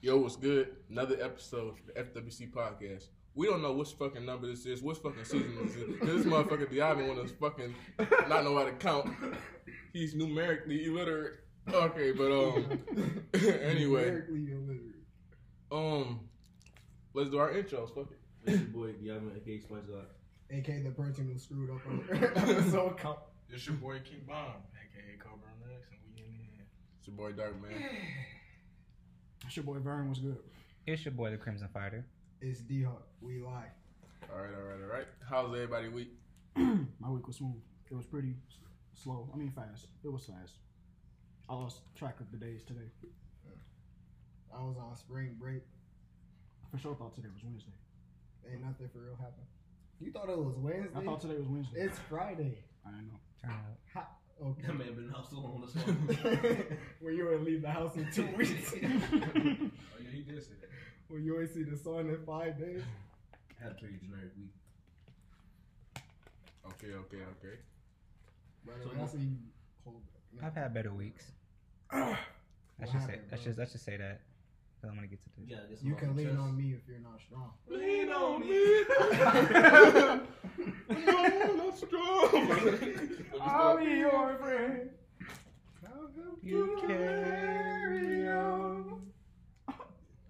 Yo, what's good? Another episode of the FWC podcast. We don't know which fucking number this is, which fucking season this is. Because this motherfucker Diablo want to fucking not know how to count. He's numerically illiterate. Okay, but um, anyway, Numerically illiterate. um, let's do our intros. Fuck it. It's your boy Diamond, aka Spice God. AK the person who screwed up on the episode count. It's your boy King Bomb, aka Cobra Next, and we in here. It's your boy Dark Man. It's your boy Vern was good. It's your boy, the Crimson Fighter. It's D Hawk. We live. All right, all right, all right. How's everybody week? My week was smooth. It was pretty slow. I mean, fast. It was fast. I lost track of the days today. I was on spring break. For sure, thought today was Wednesday. Ain't nothing for real happened. You thought it was Wednesday? I thought today was Wednesday. it's Friday. I didn't know. Turn up. Ha- okay. That man been out so long on this one. when you ain't leave the house in two weeks. Oh yeah, he did say that. when you ain't see the sun in five days. Had to take a generic week. Okay, okay, okay. By So the way, I what- see you hold no. I've had better weeks. I Let's say, happened, let's bro? just let's just say that. 'Cause I'm gonna get to this. Yeah, get You can lean chest. on me if you're not strong. Lean on me. no, not strong. I'll be your friend. You carry on.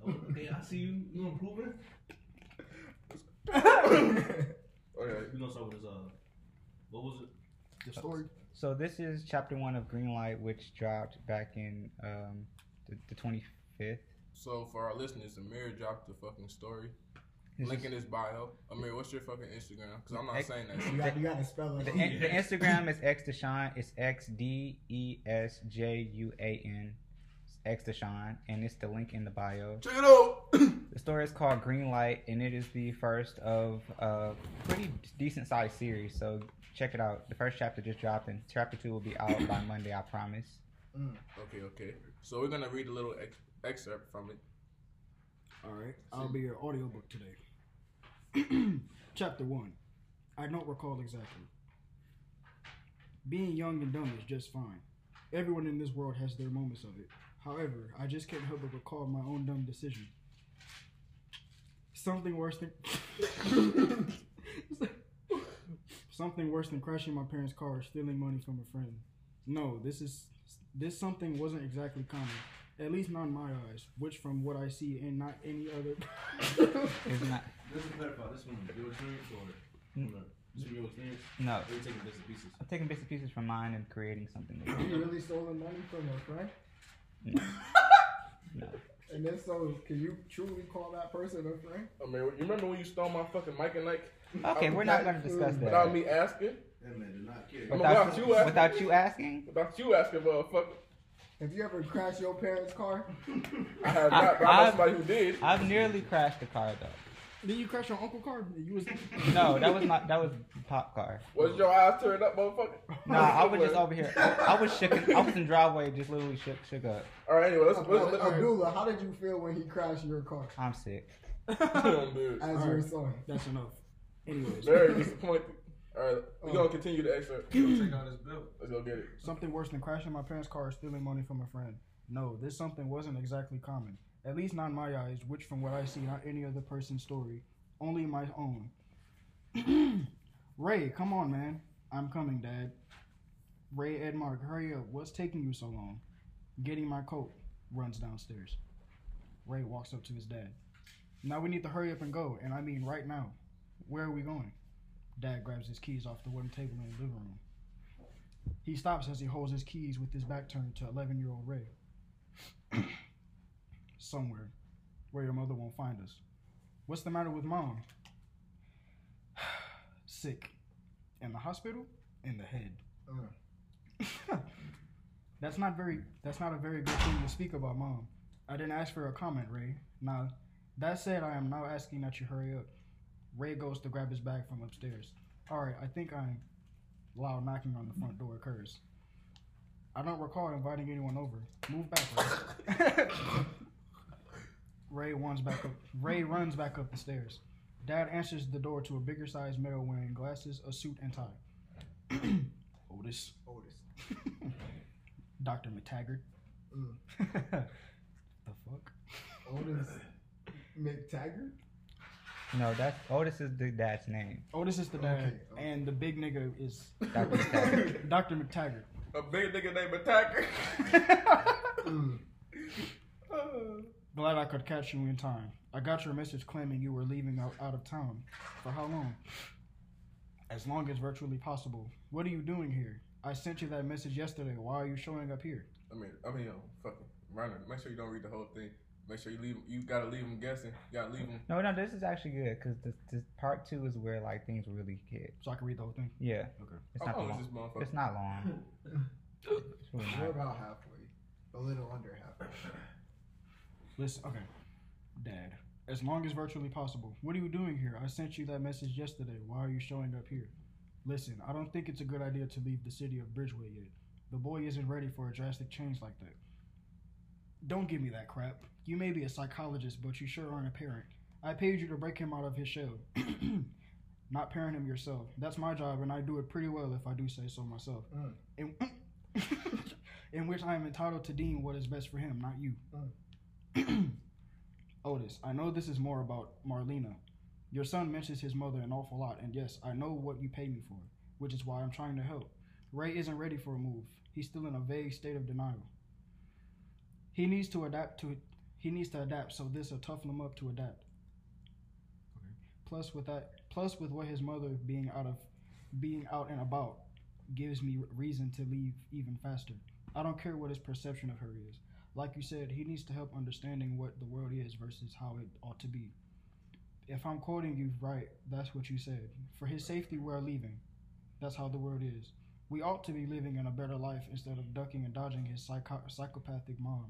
Okay, I see you. You improving. Okay. We gonna start with this. Uh, what was it? The story. So this is chapter one of Greenlight, which dropped back in um, the, the 25th. So for our listeners, Amir dropped the fucking story. This Link is- in his bio. Amir, what's your fucking Instagram? Because I'm not X- saying that. You shit. got, you got to spell it. The, in- the Instagram is X Desjuan. It's X D E S J U A N. X Desjuan, and it's the link in the bio. Check it out. The story is called Green Light, and it is the first of a pretty decent sized series. So check it out. The first chapter just dropped, and chapter two will be out by Monday. I promise. Mm. okay, okay. So we're gonna read a little ex- excerpt from it. All right. I'll be your audiobook today. Chapter 1. I don't recall exactly. Being young and dumb is just fine. Everyone in this world has their moments of it. However, I just can't help but recall my own dumb decision. Something worse than something worse than crashing my parents' car or stealing money from a friend. No, this is this something wasn't exactly common. At least not in my eyes, which from what I see and not any other It's not. Just to clarify, this from your experience or from the, this from your experience? No, Or you taking bits and pieces? I'm taking bits and pieces from mine and creating something. You really stolen money from a friend? No. no. And if so, can you truly call that person a friend? Oh, Amir, you remember when you stole my fucking mic and like Okay, we're not going to discuss that without me asking, That man did not care. Without Without, you asking. without you asking, without you asking, motherfucker? Have you ever crashed your parents' car? I have not. But I know I've- somebody who did. I've nearly crashed a car though. Did you crash your uncle car? You was No, that was my That was pop car. Was your eyes turned up, motherfucker? No, I was just over here. I was shook. I was in driveway, just literally shook, shook up. All right, anyway, let's. let's, let's Abdullah, how did you feel when he crashed your car I'm sick. Dude, as All your right. son? That's enough. Anyways, Very disappointed. All right, we're gonna um, continue the excerpt. Check out his bill. Let's go get it. something worse than crashing my parents' car or stealing money from a friend. No, this something wasn't exactly common. At least not in my eyes, which from what I see, not any other person's story, only my own. Ray, come on, man. I'm coming, Dad. Ray Edmark, hurry up. What's taking you so long? Getting my coat. Runs downstairs. Ray walks up to his dad. Now we need to hurry up and go, and I mean right now. Where are we going? Dad grabs his keys off the wooden table in the living room. He stops as he holds his keys with his back turned to 11 year old Ray. Somewhere where your mother won't find us. What's the matter with mom? Sick. In the hospital? In the head. Uh, that's not very that's not a very good thing to speak about mom. I didn't ask for a comment, Ray. Now, that said, I am now asking that you hurry up. Ray goes to grab his bag from upstairs. Alright, I think I'm loud knocking on the front door occurs. I don't recall inviting anyone over. Move back, Ray. Ray runs back up. Ray runs back up the stairs. Dad answers the door to a bigger sized male wearing glasses, a suit, and tie. Otis. Otis. Dr. McTaggart. Mm. the fuck? Otis McTaggart. No, that's Otis is the dad's name. Otis is the dad, Okay, okay. and the big nigga is Dr. Staggart. Dr. McTaggart. A big nigga named Attacker. Mm. Glad I could catch you in time. I got your message claiming you were leaving out, out of town. For how long? As long as virtually possible. What are you doing here? I sent you that message yesterday. Why are you showing up here? I mean, I mean, yo, fucking Reiner. Make sure you don't read the whole thing. Make sure you leave. You gotta leave them guessing. You gotta leave them. No, no, this is actually good because this, this part two is where like things really hit. So I can read the whole thing. Yeah. Okay. It's not oh, long long. is this motherfucker? It's not long. It's really We're not. about halfway. A little under halfway. Listen, okay. Dad, as long as virtually possible. What are you doing here? I sent you that message yesterday. Why are you showing up here? Listen, I don't think it's a good idea to leave the city of Bridgeway yet. The boy isn't ready for a drastic change like that. Don't give me that crap. You may be a psychologist, but you sure aren't a parent. I paid you to break him out of his shell. Not parent him yourself. That's my job, and I do it pretty well if I do say so myself. Mm. In, in which I am entitled to deem what is best for him, not you. Otis, I know this is more about Marlena. Your son mentions his mother an awful lot, and yes, I know what you pay me for, which is why I'm trying to help. Ray isn't ready for a move. He's still in a vague state of denial. He needs to adapt to he needs to adapt, so this will toughen him up to adapt. Plus with that plus with what his mother being out of being out and about gives me reason to leave even faster. I don't care what his perception of her is. Like you said, he needs to help understanding what the world is versus how it ought to be. If I'm quoting you right, that's what you said. For his safety, we're leaving. That's how the world is. We ought to be living in a better life instead of ducking and dodging his psycho- psychopathic mom.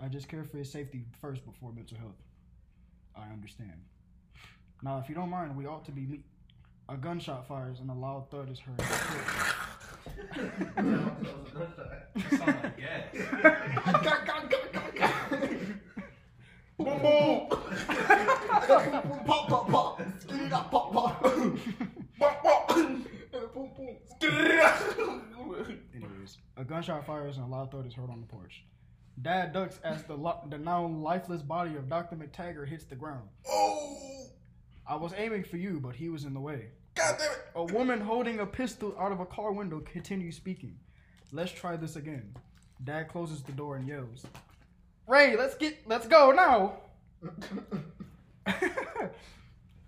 I just care for his safety first before mental health. I understand. Now, if you don't mind, we ought to be. Le- a gunshot fires and a loud thud is heard. Boom boom. pop, pop, pop. Pop, pop. Boom boom. Anyways, a gunshot fires and a loud thud is heard on the porch. Dad ducks as the lo- the now lifeless body of Dr. McTaggart hits the ground. Oh, I was aiming for you, but he was in the way. god damn it. A woman holding a pistol out of a car window continues speaking. Let's try this again. Dad closes the door and yells, "Ray, let's get, let's go now!"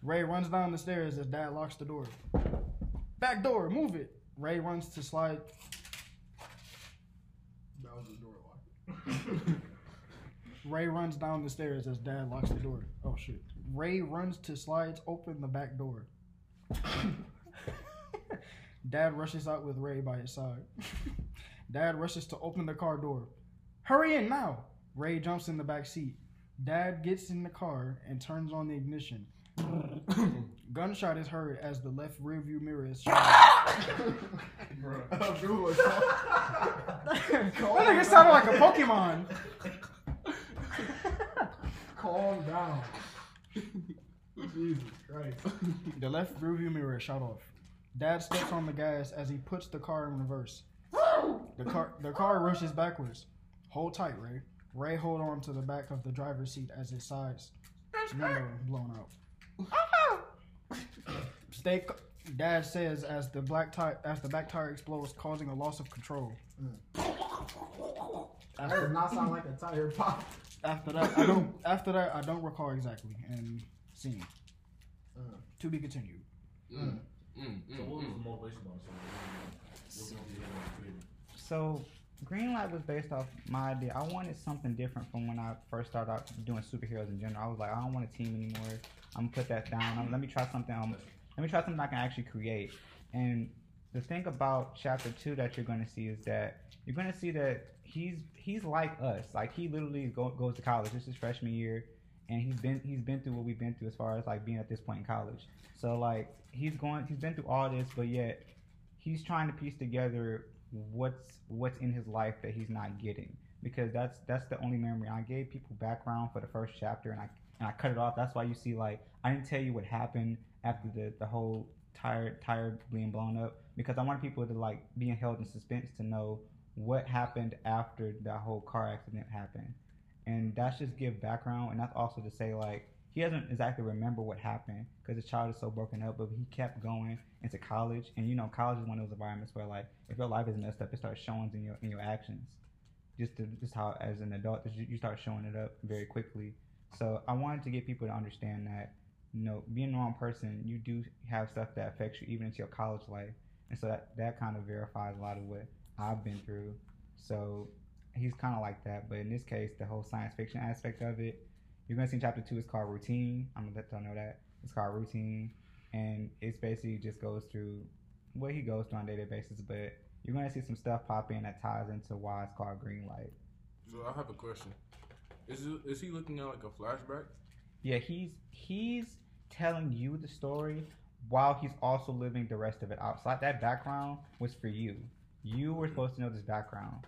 Ray runs down the stairs as Dad locks the door. Back door, move it. Ray runs to slide. That was the door lock. Ray runs down the stairs as Dad locks the door. Oh shit. Ray runs to slides open the back door. Dad rushes out with Ray by his side. Dad rushes to open the car door. Hurry in now! Ray jumps in the back seat. Dad gets in the car and turns on the ignition. Gunshot is heard as the left rearview mirror is shot. Abdul was that nigga sounded like a Pokemon. calm down. Jesus Christ. The left rearview mirror is shot off. Dad steps on the gas as he puts the car in reverse. The car the car rushes backwards. Hold tight, Ray. Ray hold on to the back of the driver's seat as his sides window blown out. Stay. c- Dad says as the black tire as the back tire explodes, causing a loss of control. That does not sound like a tire pop. After that, I don't. After that, I don't recall exactly. And scene. Uh. To be continued. Mm, mm, So mm, what was mm. the motivation behind it? So Greenlight was based off my idea. I wanted something different from when I first started out doing superheroes in general. I was like, I don't want a team anymore. I'm gonna put that down. I'm, let me try something. Um, let me try something I can actually create. And the thing about chapter two that you're gonna see is that you're gonna see that he's he's like us. Like he literally go, goes to college. This is freshman year, and he's been he's been through what we've been through as far as like being at this point in college. So like he's going he's been through all this, but yet he's trying to piece together what's what's in his life that he's not getting because that's that's the only memory I gave people background for the first chapter and I and I cut it off. That's why you see like I didn't tell you what happened after the the whole tire tire being blown up because I want people to like being held in suspense to know what happened after that whole car accident happened. and that's just give background, and that's also to say like he doesn't exactly remember what happened because his child is so broken up, but he kept going into college, and you know college is one of those environments where like if your life is messed up, it starts showing in your in your actions. Just to, just how as an adult you you start showing it up very quickly. So I wanted to get people to understand that you know being the wrong person, you do have stuff that affects you even into your college life, and so that that kind of verifies a lot of what I've been through. So he's kind of like that, but in this case, the whole science fiction aspect of it, you're gonna see in chapter two. It's called routine. I'm gonna let y'all know that it's called routine, and it's basically just goes through what he goes through on a daily basis. But you're gonna see some stuff pop in that ties into why it's called green light. So I have a question. Is it, is he looking at like a flashback? Yeah, he's he's telling you the story while he's also living the rest of it outside. That background was for you. You were mm-hmm. supposed to know this background.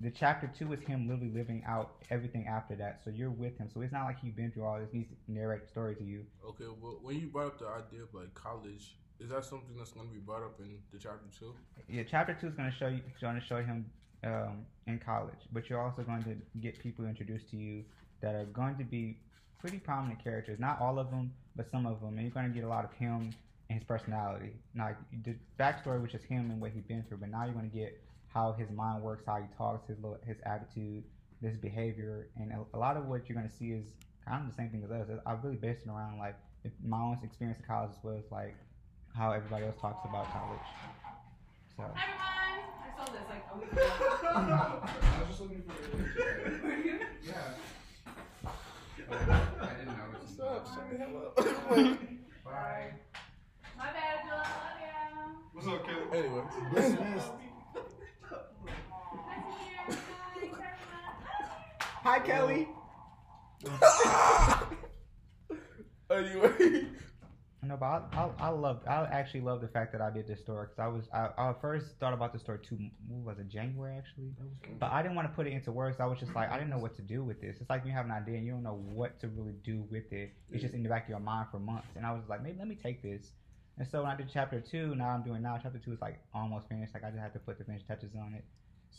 The chapter two is him literally living out everything after that. So you're with him. So it's not like he's been through all this. He's narrate the story to you. Okay, well, when you brought up the idea of like college, is that something that's going to be brought up in the chapter two? Yeah, chapter two is going to show you going to show him um, in college, but you're also going to get people introduced to you that are going to be pretty prominent characters. Not all of them, but some of them, and you're going to get a lot of him and his personality. Now the backstory was just him and what he's been through, but now you're going to get how his mind works, how he talks, his little, his attitude, his behavior, and a, a lot of what you're going to see is kind of the same thing as us. I really based it around like if my own experience in college as well as like how everybody else talks about college. So. Hi everyone! I saw this like a week ago. I was just looking for Yeah. I didn't notice. What's up? Say hello. Bye. My bad, Jill. I love you. What's up, Kelly? anyway, Dismissed. Nice Hi, Kelly. anyway, No, but I, I, I love, I actually love the fact that I did this story because I was, I, I first thought about the story two, what was it, January actually? But I didn't want to put it into words. I was just like, I didn't know what to do with this. It's like you have an idea and you don't know what to really do with it. It's just in the back of your mind for months. And I was like, maybe let me take this. And so when I did chapter two, now I'm doing now. Chapter two is like almost finished. Like I just have to put the finish touches on it.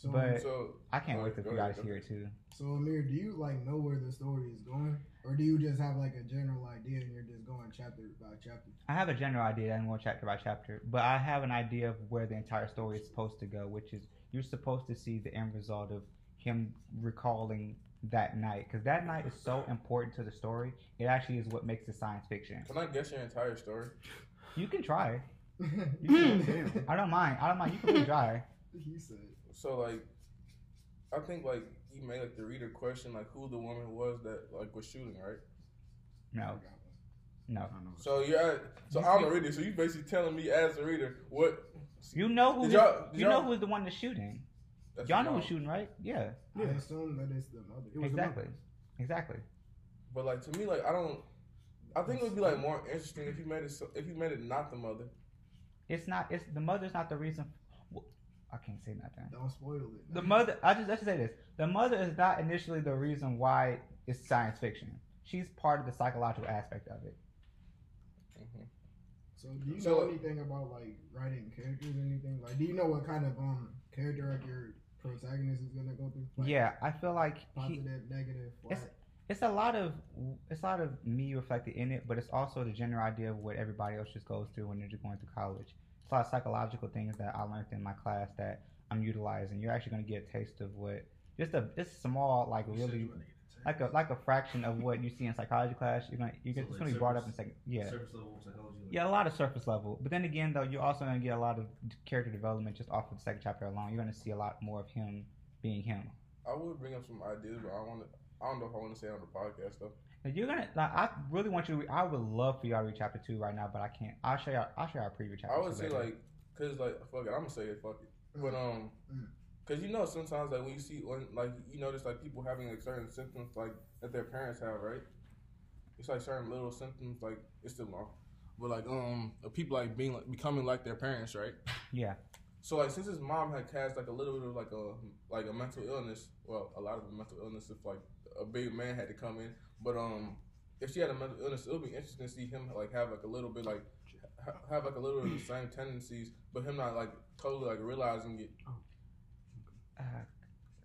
So, But- so I can't Go wait to ahead, for go you guys to hear it too. so Amir, do you like know where the story is going, or do you just have like a general idea and you're just going chapter by chapter? I have a general idea and one chapter by chapter, but I have an idea of where the entire story is supposed to go, which is you're supposed to see the end result of him recalling that night because that night is so important to the story. It actually is what makes the science fiction. can I guess your entire story? You can try. Damn. I don't mind. I don't mind. You can really try. He said. So like, I think like you made like the reader question like who the woman was that like was shooting, right? No, no. So you're at, so I'm a reader. So you basically telling me as a reader what You know who Did y'all- did you know y'all- who's the one that's shooting. that's Y'all know who's shooting, right? Yeah, I assume that it's the mother. It was the exactly, mother. exactly. But like to me, like I don't. I think it would be like more interesting if you made it so, if you made it not the mother. It's not. It's the mother's not the reason. Well, I can't say nothing. Don't spoil it. The mother. I just let's just say this: the mother is not initially the reason why it's science fiction. She's part of the psychological aspect of it. So do you So, know anything about like writing characters or anything? Like, do you know what kind of um character arc your protagonist is gonna go through? Like, yeah, I feel like he, Positive, negative. It's- it's a lot of it's a lot of me reflected in it, but it's also the general idea of what everybody else just goes through when they're just going through college. It's a lot of psychological things that I learned in my class that I'm utilizing. You're actually going to get a taste of what just a just small like really like a like a fraction of what you see in psychology class. You're gonna you get So, it's like, gonna be brought up in second yeah. Surface level psychology. Like, Yeah, a lot of surface level. But then again, though, you're also going to get a lot of character development just off of the second chapter alone. You're going to see a lot more of him being him. I would bring up some ideas, but I want to. I don't know if I want to say it on the podcast though. And You're gonna like. I really want you to. Read, I would love for y'all to read chapter two right now, but I can't. I'll show y'all. I'll show you our preview chapter. I would two say later. like, cause like fuck it, I'm gonna say it, fuck it. But um, Mm. cause you know sometimes like when you see when like you notice like people having like certain symptoms like that their parents have, right? It's like certain little symptoms like it's still long, but like um people like being like becoming like their parents, right? Yeah. So like since his mom had cast like a little bit of like a like a mental illness, well a lot of mental illness if like a big man had to come in, but um if she had a mental illness, it would be interesting to see him like have like a little bit like ha- have like a little bit of the same tendencies, but him not like totally like realizing it. Uh,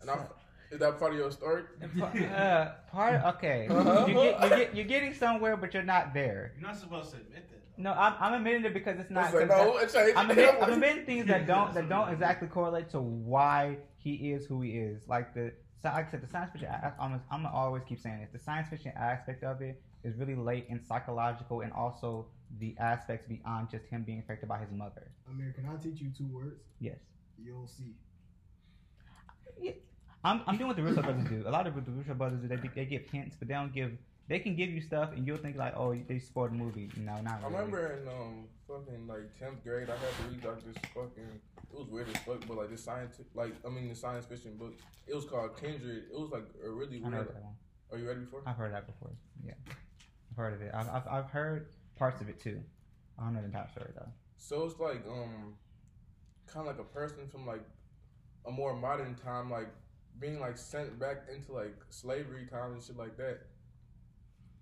And I Is that part of your story? uh, part okay. Uh-huh. You get, you get, you're getting somewhere, but you're not there. You're not supposed to admit that. Though. No, I'm, I'm admitting it because it's not. It's like, 'cause no, it's like, I'm admitting, I'm admitting things that don't that don't exactly correlate to why he is who he is. Like the so like I said, the science fiction. I, I'm, I'm gonna always keep saying this. The science fiction aspect of it is really late and psychological, and also the aspects beyond just him being affected by his mother. Amir, can I teach you two words? Yes. You'll see. I'm, I'm doing what the Russo brothers do. A lot of the Russo brothers do. They, they give hints, but they don't give. They can give you stuff, and you'll think like, oh, they spoiled the movie. No, not really. I remember in um fucking like tenth grade, I had to read like this fucking. It was weird as fuck, but like this science, like I mean the science fiction book. It was called Kindred. It was like a really weird. that one. Are you ready for? I've heard that before. Yeah, I've heard of it. I've, I've, I've heard parts of it too. I don't know the entire story though. So it's like um, kind of like a person from like a more modern time, like being like sent back into like slavery time and shit like that,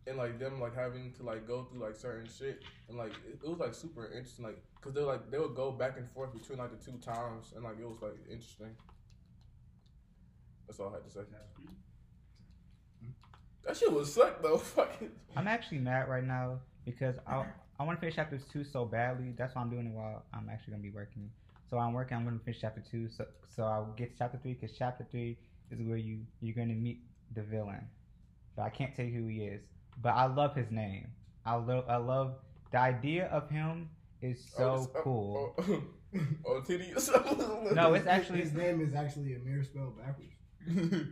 and like them like having to like go through like certain shit and like it, it was like super interesting, like because they were like they would go back and forth between like the two times and like it was like interesting. That's all I had to say. That shit was suck though. I'm actually mad right now because I I want to finish chapter two so badly. That's why I'm doing it while I'm actually gonna be working. So I'm working. I'm gonna finish chapter two. So so I'll get to chapter three because chapter three is where you you're gonna meet the villain. But I can't tell you who he is. But I love his name. I love I love the idea of him is oh, so Oh, cool. Oh, oh, titties. No, it's actually. his name is actually Amir spelled backwards.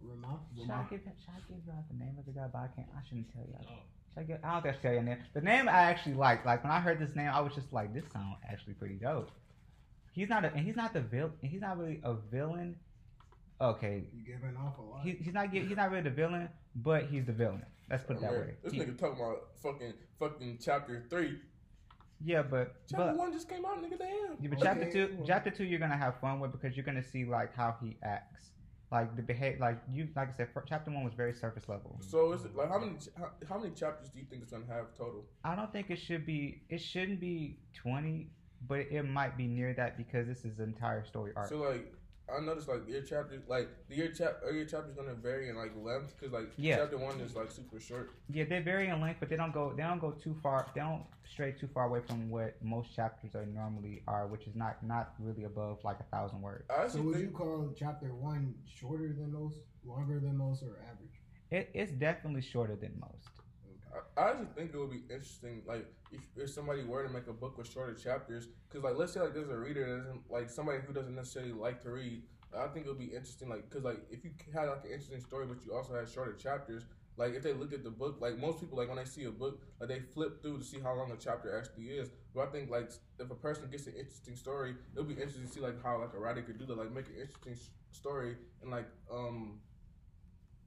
Rama. Should I give should I give y'all the name of the guy? But I can't. I shouldn't tell y'all. Oh. Should I, give, I don't think I should tell you name. The name I actually like. Like when I heard this name, I was just like, this sounds actually pretty dope. He's not a, and he's not the villain. He's not really a villain. Okay, You giving off a lot. he, he's not. gi- He's not really the villain, but he's the villain. Let's put it that way. This He- nigga talking about fucking fucking chapter three. yeah, but Chapter but one just came out, nigga. Damn. Yeah, but chapter two, chapter two, you're gonna have fun with because you're gonna see like how he acts, like the behavior. Like you, like I said, chapter one was very surface level. So is it like how many how, how many chapters do you think it's gonna have total? I don't think it should be. It shouldn't be twenty, but it might be near that because this is an entire story arc. So like I noticed like your chapters like the your chap uh, are your chapters gonna vary in like length because like Yeah. chapter one is like super short. yeah, they vary in length, but they don't go. They don't go too far. They don't stray too far away from what most chapters are normally are, which is not not really above like a thousand words. So actually would you call chapter one shorter than most, longer than most, or average? It, it's definitely shorter than most. I, actually think it would be interesting like if, if somebody were to make a book with shorter chapters because like let's say like there's a reader that doesn't like somebody who doesn't necessarily like to read. I think it would be interesting like because like if you had like an interesting story but you also had shorter chapters. Like if they look at the book, like most people, like when they see a book, like they flip through to see how long a chapter actually is. But I think like if a person gets an interesting story, it'll be interesting to see like how like a writer could do that, like make an interesting s- story and like um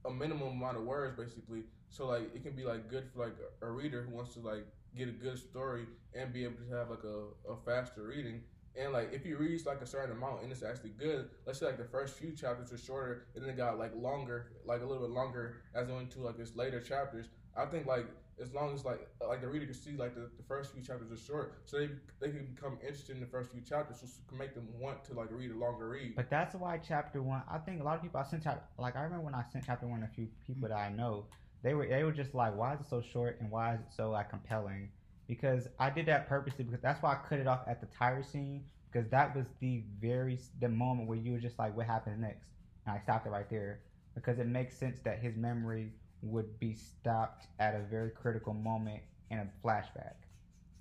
a minimum amount of words basically. So like it can be like good for like a, reader who wants to like get a good story and be able to have like a, a faster reading. And like if you read like a certain amount and it's actually good, let's say like the first few chapters are shorter and then it got like longer, like a little bit longer as it went to like its later chapters. I think like as long as like like the reader can see like the, the first few chapters are short, so they they can become interested in the first few chapters, which can make them want to like read a longer read. But that's why chapter one. I think a lot of people I sent chapter like I remember when I sent chapter one to a few people mm-hmm. that I know. They were they were just like, why is it so short and why is it so like compelling? Because I did that purposely because that's why I cut it off at the tire scene because that was the very the moment where you were just like, what happens next? And I stopped it right there because it makes sense that his memory would be stopped at a very critical moment in a flashback.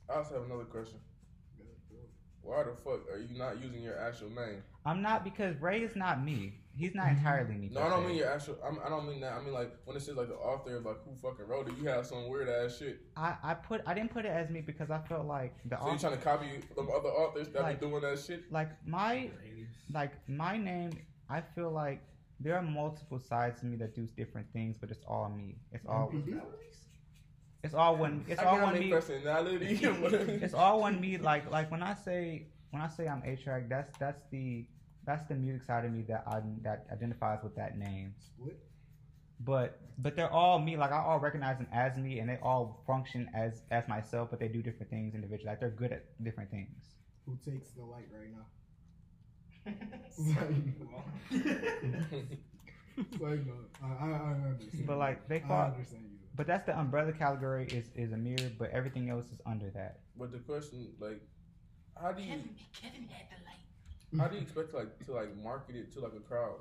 I also have another question. Why the fuck are you not using your actual name? I'm not because Ray is not me. He's not mm-hmm. entirely me. No, I don't se. mean your actual. I'm, I don't mean that. I mean like when it says like the author of like who fucking wrote it. You have some weird ass shit. I, I put I didn't put it as me because I felt like the So you author, trying to copy the other authors that Like- be doing that shit? like my like my name. I feel like there are multiple sides to me that do different things, but it's all me. It's all mm-hmm. it's all one. It's I all one me. personality. It's all one me. Like like when I say when I say I'm A track, that's that's the that's the music side of me that I that identifies with that name. Split. But but they're all me. Like I all recognize them as me, and they all function as as myself. But they do different things individually. Like they're good at different things. Who takes the light right now? like, no, I, I, I understand. But like they I understand you. but that's the umbrella category is is Amir, but everything else is under that. But the question, like, how do you how do you expect to, like to like market it to like a crowd?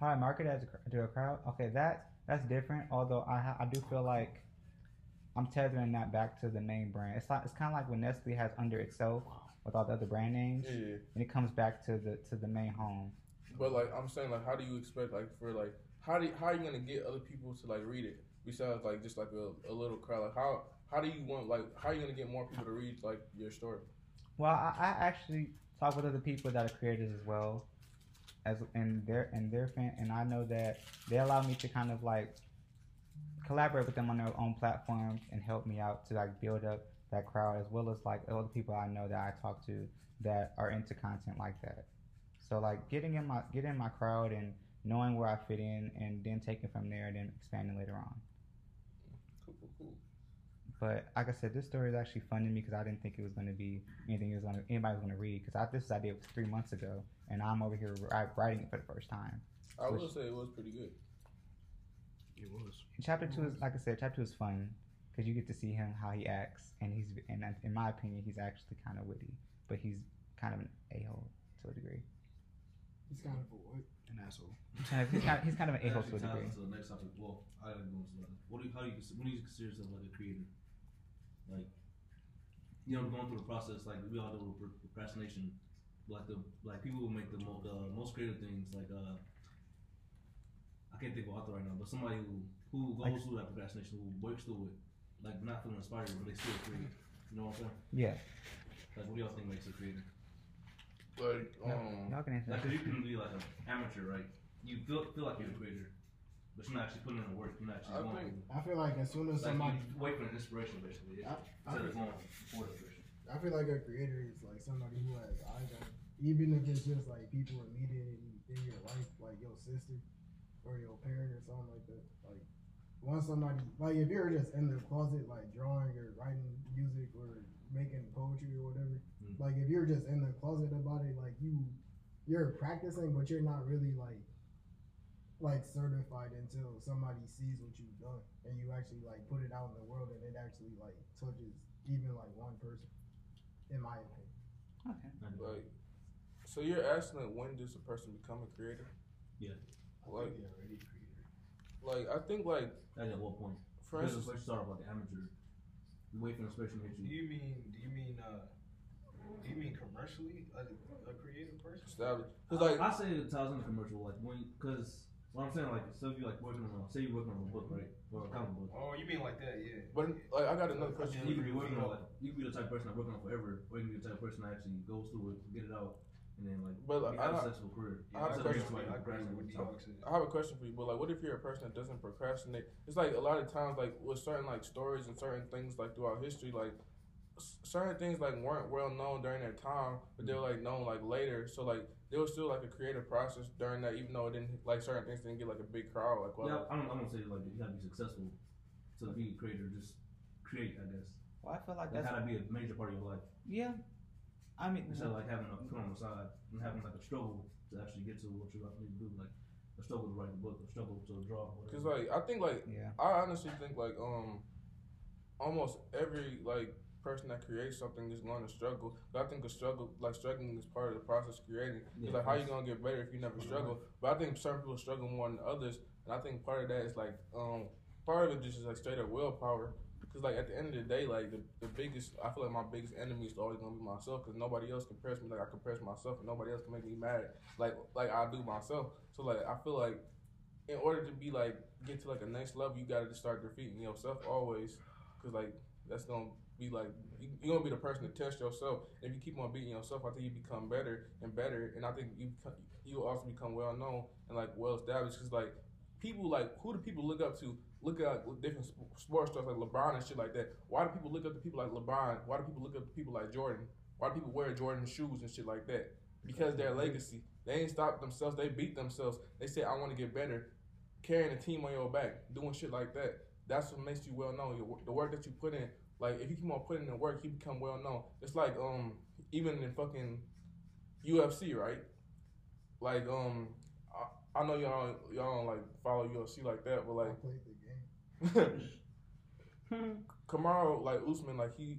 How I market it as a, to a crowd? Okay, that that's different. Although I ha- I do feel like I'm tethering that back to the main brand. It's like it's kind of like when Nestle has under itself with all the other brand names, Yeah. and it comes back to the to the main home. But like I'm saying, like, how do you expect like for like how do how are you gonna get other people to like read it besides like just like a, a little crowd? Like how how do you want like how are you gonna get more people to read like your story? Well, I, I actually talk with other people that are creators as well, as and their and their fan, and I know that they allow me to kind of like collaborate with them on their own platforms and help me out to like build up that crowd as well as like other people I know that I talk to that are into content like that. So like getting in my getting in my crowd and knowing where I fit in and then taking from there and then expanding later on. But like I said, this story is actually fun to me because I didn't think it was going to be anything it was going to anybody was going to read because this idea was three months ago and I'm over here ri- writing it for the first time. I Which- will say it was pretty good. It was. Chapter two is like I said, chapter two is fun because you get to see him how he acts and he's and in my opinion he's actually kind of witty, but he's kind of an a hole to a degree. He's kind of a what? An asshole. He's kind of, he's kind of, he's kind of an a hole to a degree. into the next topic. Well, I gotta go into that. What do you, how do you, when do you consider yourself like a creator? Like, you know, going through the process, like we all do with procrastination. Like the like people who make the mo- the most creative things, like uh, I can't think of author right now, but somebody who who goes Like- through that procrastination, who works through it, like not feeling inspired, but they still create. You know what I'm saying? Yeah, Like, what do y'all think makes a creator? Like um y'all can answer Like, that. 'cause you can be like an amateur, right? You feel feel like you're a creator, but you're not actually putting in the work. You're not actually I going. think- I feel like as soon as Like somebody, you wait for an inspiration, basically, I, I, instead of feel, going for the inspiration. I feel like a creator is like somebody who has eyes on, even if it's just like people immediate in your life, like your sister or your parent or something like that. Like once somebody, like if you're just in the closet, like drawing or writing music or making poetry or whatever, Mm. like if you're just in the closet about it, like you, you're practicing, but you're not really like like certified until somebody sees what you've done and you actually like put it out in the world and it actually like touches even like one person in my opinion Okay. like so you're asking like when does a person become a creator? Yeah. Like yeah already creator like I think like Like at what point? for Because instance first start off like amateur. You wait for inspiration to hit Do you. you mean? Do you mean? uh Do you mean commercially a, a creative person? established because like I say it ties into commercial, like when, because what I'm saying, like, so if you like working on, a, say you're working on a book, right, or a comic book. Oh, you mean like that? Yeah. but like I got another question. And you can be working on like you can be the type of person that working on forever, or you can be the type of person that actually goes through it, get it out, and then like But, like, you have I- a successful career. I have a question for like, I agree with what procrastinating. Dog said. I have a question for you, but like, what if you're a person that doesn't procrastinate? It's like a lot of times, like with certain like stories and certain things like throughout history, like certain things like weren't well known during their time, but they were like known like later. So like there was still like a creative process during that, even though it didn't like certain things didn't get like a big crowd. Like well, Yeah, I don't, I don't say like you gotta be successful to be a creator. Just create, I guess. Well, I feel like That that's gotta be a major part of your life. yeah. I mean, Instead of like having a put on the side and having like a struggle to actually get to what you need to do, like a struggle to write a book, a struggle to draw. because whatever. like I think like yeah. I honestly think like um almost every like person that creates something is going to struggle. But I think a struggle like struggling is part of the process of creating. It's Yeah, like how you gonna get better if you never struggle. But I think certain people struggle more than others, and I think part of that is like um part of it just is like straight up willpower. Cause like at the end of the day, like the, the biggest, I feel like my biggest enemy is always gonna be myself. Cause nobody else compares me like I compare myself, and nobody else can make me mad like like I do myself. So like I feel like in order to be like get to like a next level, you gotta just start defeating yourself always. Cause like that's gonna be like you, you're gonna be the person to test yourself. If you keep on beating yourself, I think you become better and better, and I think you you also become well known and like well established. Cause like people like who do people look up to? Look at different sports stars like LeBron and shit like that. Why do people look up to people like LeBron? Why do people look up to people like Jordan? Why do people wear Jordan shoes and shit like that? Because their legacy. They ain't stopped themselves. They beat themselves. They say, "I want to get better." Carrying a team on your back, doing shit like that. That's what makes you well known. The work that you put in. Like if you keep on putting in the work, you become well known. It's like um even in fucking UFC, right? Like um I, I know y'all y'all don't like follow UFC like that, but I like played the game. Kamaru like Usman, like he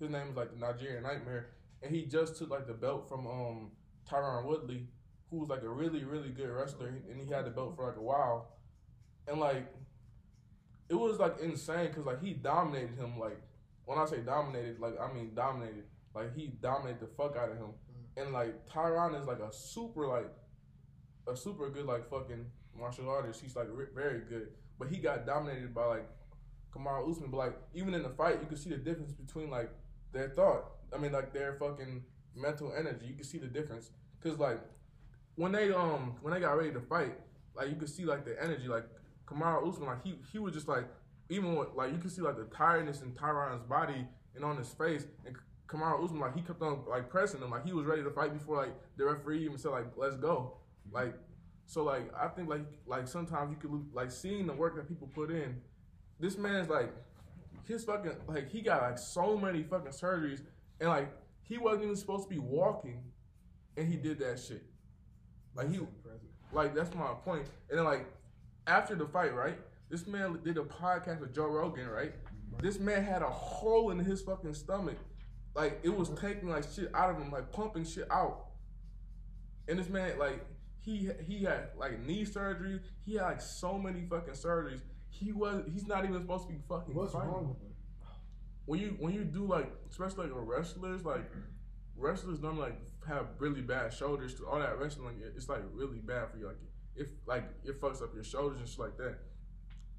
his name is like the Nigerian Nightmare, and he just took like the belt from um Tyron Woodley, who was like a really really good wrestler, and he had the belt for like a while, and like it was like insane because like he dominated him. Like when I say dominated, like I mean dominated. Like he dominated the fuck out of him, and like Tyron is like a super like a super good like fucking martial artist. He's like re- very good, but he got dominated by like Kamaru Usman. But like even in the fight, you can see the difference between like their thought. I mean like their fucking mental energy. You can see the difference because like when they um when they got ready to fight, like you could see like the energy. Like Kamaru Usman, like he he was just like even with, like you can see like the tiredness in Tyron's body and on his face and. Kamaru Usman, like he kept on like pressing him, like he was ready to fight before like the referee even said like let's go, like so like I think like like sometimes you could like seeing the work that people put in. This man's like his fucking like he got like so many fucking surgeries and like he wasn't even supposed to be walking, and he did that shit. Like he like that's my. And then like after the fight, right? This man did a podcast with Joe Rogan, right? This man had a hole in his fucking stomach. Like it was taking like shit out of him, like pumping shit out. And this man, like, he he had like knee surgery. He had like so many fucking surgeries. He was he's not even supposed to be fucking What's fighting. wrong with him? When you when you do like especially like wrestlers, like wrestlers don't like have really bad shoulders. All that wrestling, it's like really bad for you. Like if like it fucks up your shoulders and shit like that.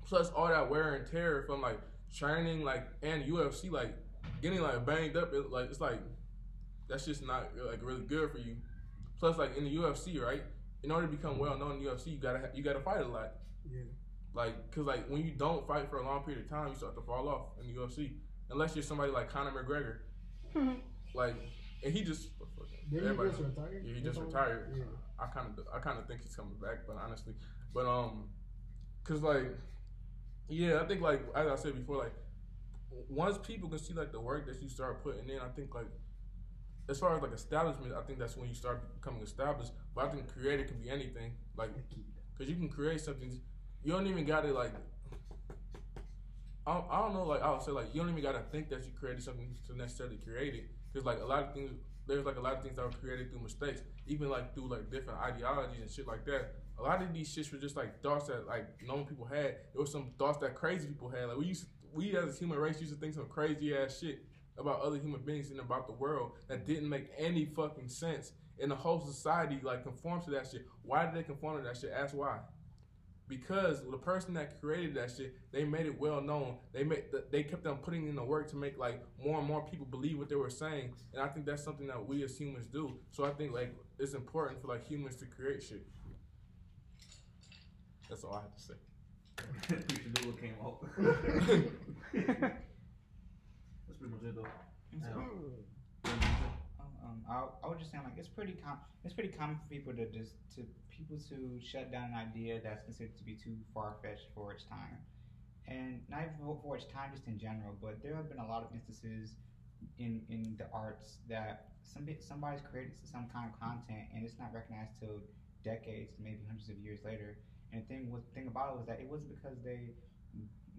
Plus all that wear and tear from like training, like and UFC, like getting like banged up. It, like it's like that's just not like really good for you. Plus like in the UFC, right? In order to become well known in the UFC, you gotta ha- you gotta fight a lot. Yeah. Like, cause like when you don't fight for a long period of time, you start to fall off in the UFC. Unless you're somebody like Conor McGregor, hmm. like, and he just Did he just retire? Yeah, he just retired. Yeah. I kind of I kind of think he's coming back, but honestly, but um, cause like, yeah, I think like as I said before, like once people can see like the work that you start putting in, I think like as far as like establishment, I think that's when you start becoming established. But I think creative can be anything, like because you can create something. You don't even gotta like. I don't, know, like I would say, like you don't even gotta think that you created something to necessarily create it, because like a lot of things, there's like a lot of things that were created through mistakes, even like through like different ideologies and shit like that. A lot of these shits were just like thoughts that like known people had. There was some thoughts that crazy people had. Like we used, to, we as a human race used to think some crazy ass shit about other human beings and about the world that didn't make any fucking sense. And the whole society like conforms to that shit. Why did they conform to that shit? Ask why because the person that created that shit, they made it well known. They made they kept on putting in the work to make like more and more people believe what they were saying, and I think that's something that we as humans do. So I think like it's important for like humans to create shit. That's all I have to say. Preacher Doodle came out. That's pretty much it though. Um, I, I was just saying like it's pretty com- it's pretty common for people to just to people to shut down an idea that's considered to be too far fetched for its time, and not even for, its time, just in general. But there have been a lot of instances in in the arts that somebody somebody's created some kind of content and it's not recognized till decades, maybe hundreds of years later. And the thing was thing about it was that it wasn't because they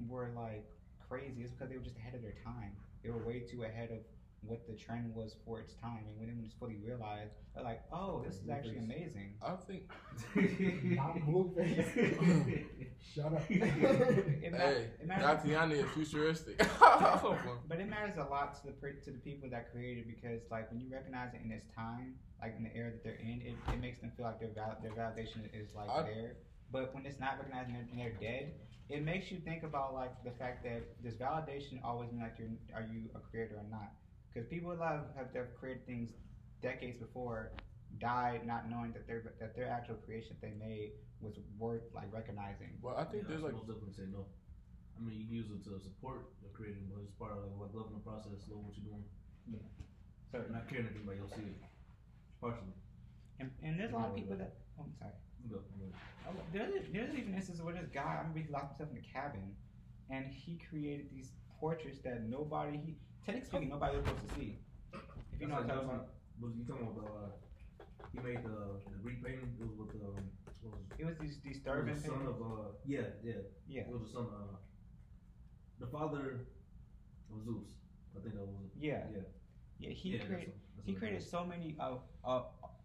were like crazy. It's because they were just ahead of their time. They were way too ahead of what the trend was for its time. And when they just fully realized, they're like, oh, this is actually amazing. I think Not Blueface. Shut up. It, ma- hey, it Tatiana is futuristic. but it matters a lot to the per- to the people that created it because like when you recognize it in its time, like in the era that they're in, it, it makes them feel like their val- their validation is like I- there. But when it's not recognized and they're, and they're dead, it makes you think about like the fact that this validation always means like you're are you a creator or not? Because people have have, have created things decades before died not knowing that their that their actual creation they made was worth like recognizing. well, I think yeah, there's I like most definitely say no. I mean, you can use it to support the creating, but it's part of like, like loving the process, love what you're doing. So You're not caring if anybody else see it. Partially. and, and there's a lot of people that oh, I'm sorry. Go, go. Oh, There's, there's even instances where this guy, I remember he locked himself in a cabin, and he created these portraits that nobody, he technically speaking, nobody was supposed to see. If you know what I'm That's talking like- about. Was you talking about uh, he made the the Greek painting. It was with um, what was it? It was these It disturbing was the son of uh, yeah, yeah, Yeah. It was the son uh, the father of Zeus. I think that was it. Yeah. yeah. Yeah, he yeah, that's created that's he created so many uh, uh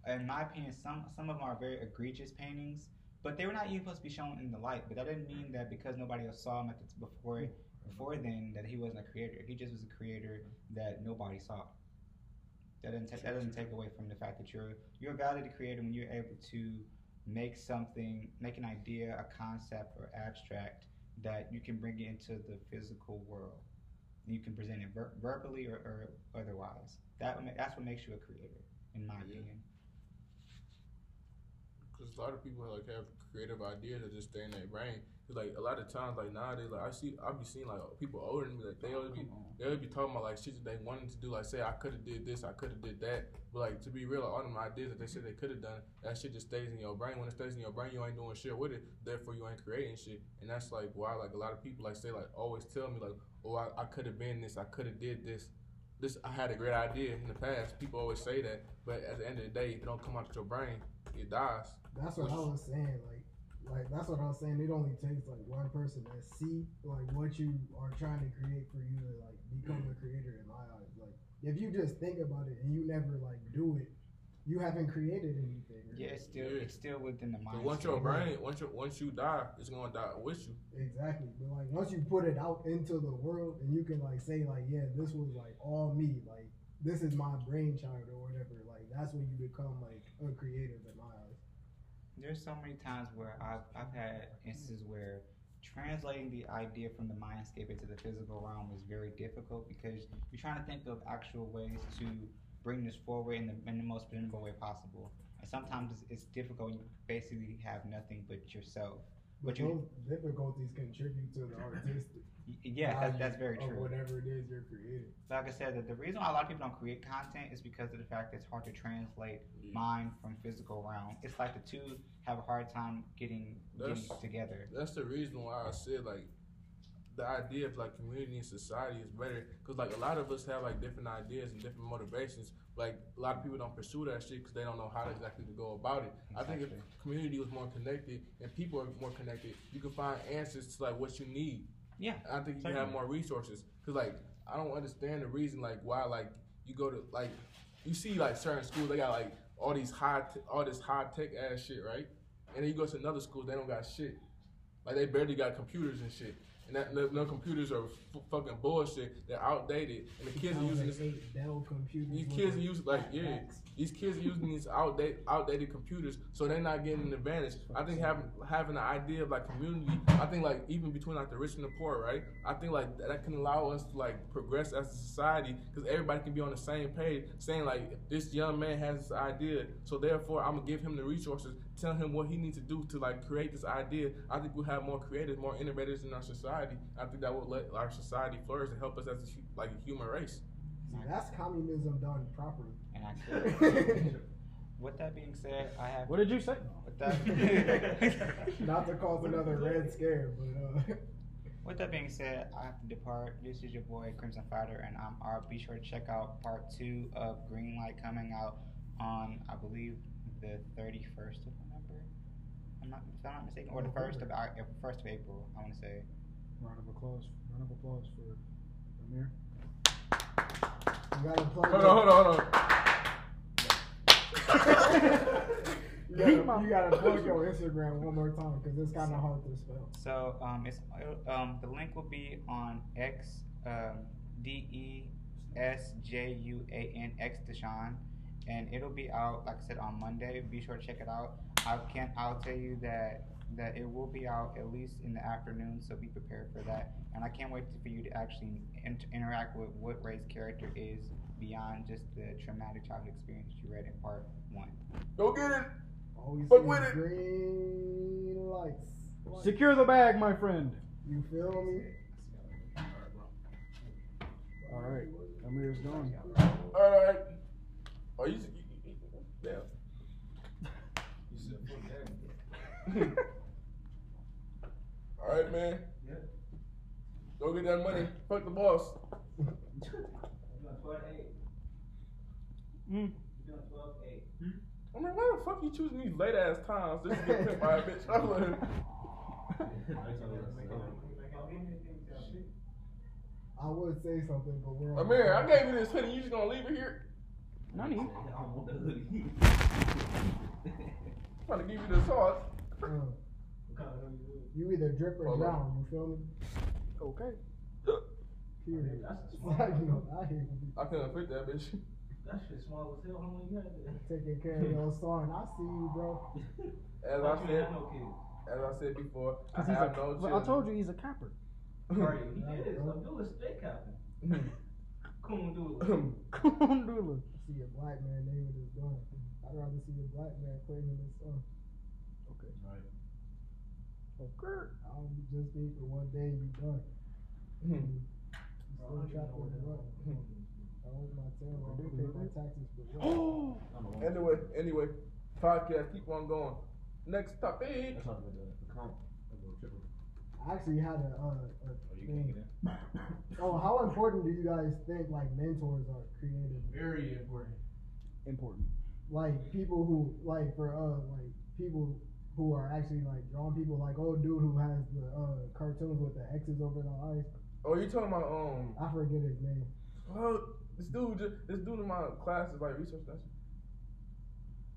in my opinion some some of them are very egregious paintings but they were not even supposed to be shown in the light but that didn't mean that because nobody else saw them at the, before before then that he wasn't a creator he just was a creator that nobody saw that doesn't take that doesn't take away from the fact that you're you're a validated creator when you're able to make something make an idea a concept or abstract that you can bring it into the physical world you can present it ver- verbally or, or otherwise. That that's what makes you a creator, in my Yeah. opinion. Because a lot of people like have creative ideas that just stay in their brain. 'Cause, like a lot of times, like nowadays, like I see, I be seeing like people older than me, like they oh, always be, they always be talking about like shit that they wanted to do. Like say I could have did this, I could have did that. But like to be real, like, all them ideas that they said they could have done, that shit just stays in your brain. When it stays in your brain, you ain't doing shit with it. Therefore, you ain't creating shit. And that's like why like a lot of people like say like always tell me like, oh I, I could have been this, I could have did this. This I had a great idea in the past. People always say that, but at the end of the day, if it don't come out of your brain, it dies. That's what I was saying. Like, like that's what I was saying. It only takes like one person that see like what you are trying to create for you to like become a creator. In my eyes, like if you just think about it and you never like do it, you haven't created anything. Yeah, it's still Yeah. it's still within the So mind. once your brain, once you once you die, it's gonna die with you. Exactly. But like once you put it out into the world and you can like say like, yeah, this was like all me, like this is my brainchild or whatever, like that's when you become like a creative in my eyes. There's so many times where I've I've had instances where translating the idea from the mindscape into the physical realm is very difficult because you're trying to think of actual ways to bring this forward in the, in the most presentable way possible. And sometimes it's, it's difficult when you basically have nothing but yourself. But you, those difficulties contribute to the artistic. Yeah, that, that's very true. Whatever it is you're creating. like I said, the, the reason why a lot of people don't create content is because of the fact that it's hard to translate Yeah. mind from physical realm. It's like the two have a hard time getting getting together. That's the reason why I said like the idea of like community and society is better because like a lot of us have like different ideas and different motivations. Like a lot of people don't pursue that shit because they don't know how exactly to go about it. I think if community was more connected and people are more connected, you can find answers to like what you need. Yeah, I think you can have more resources. Because like I don't understand the reason like why like you go to like you see like certain schools they got like all these high t- all this high tech ass shit right, and then you go to another school they don't got shit, like they barely got computers and shit. And that no, no computers are f- fucking bullshit. They're outdated, and the kids are using this. Dell computers. These kids are using like yeah, these kids are using these outdated outdated computers, so they're not getting an advantage. I think having having an idea of like community, I think like even between like the rich and the poor, right? I think like that can allow us to like progress as a society because everybody can be on the same page, saying like this young man has this idea, so therefore I'm gonna give him the resources, tell him what he needs to do to like create this idea. I think we'll have more creators, more innovators in our society. I think that will let our society flourish and help us as a, like a human race. See, that's communism done properly. and actually, with that being said, I have What did you say? with that Not to cause another red scare, but uh, with that being said, I have to depart. This is your boy Crimson Fighter, and I'm I'll be sure to check out part two of Green Light coming out on I believe the 31st of November. I'm not, if I'm not mistaken, or the first of our first of April. I want to say. Round of applause. Round of applause for Amir. you gotta plug. Hold on, hold on, hold on. you, gotta, you gotta plug your Instagram one more time because it's kind of hard to spell. So um, it's um, the link will be on X um, D E S J U A N X Desjuan, and it'll be out like I said on Monday. Be sure to check it out. I can I'll tell you that that it will be out at least in the afternoon, so be prepared for that. And I can't wait for you to actually int- interact with what Ray's character is beyond just the traumatic childhood experience you read in part one. Go get it. Oh, Always Fuck see with it. green lights. Like, Secure the bag, my friend. You feel me? All right, Amir's gone. All right. Oh, you, you, you, you damn. You said fuck that. All right, man. Yeah. Go get that money. Fuck the boss. You doing twelve eight? Mm. You doing twelve eight? I'm like, why the fuck you choosing these late ass times just to get pimped by a bitch? I'm like, I would say something, but we're on. Amir, I gave you this hoodie. You just gonna leave it here? No need. I want the hoodie. I'm trying to give you the sauce. Uh, you either drip or Hold on. drown. You feel me? Okay. Period. That's Like, I hear. I couldn't fit that bitch. That shit small as hell. How long you had that? Taking care of your son. I see you, bro. As I said, had no kids. as I said before, I 'Cause he's have a, no well, children. I told you he's a capper. Right, he is. Abdullah straight captain. Coon Dula. Kundula. See a black man naming his gun. I'd rather see a black man claiming his son. Right. Okay. I don't just think for one day you done. Hmm. You still trapped in the rut. I hold my tail. I do pay my taxes, but what? Oh. Anyway, anyway, podcast, keep on going. Next topic. That's not the account. I actually had a, uh, a Oh, you thing. can't get in. Oh, how important do you guys think like mentors are created? Very important. Important. Like people who like for uh like people who are actually like drawing people like old dude who has the uh cartoons with the X's over the eyes. Oh, you talking about um? I forget his name. Well, this dude, just, this dude in my class is like research that. shit.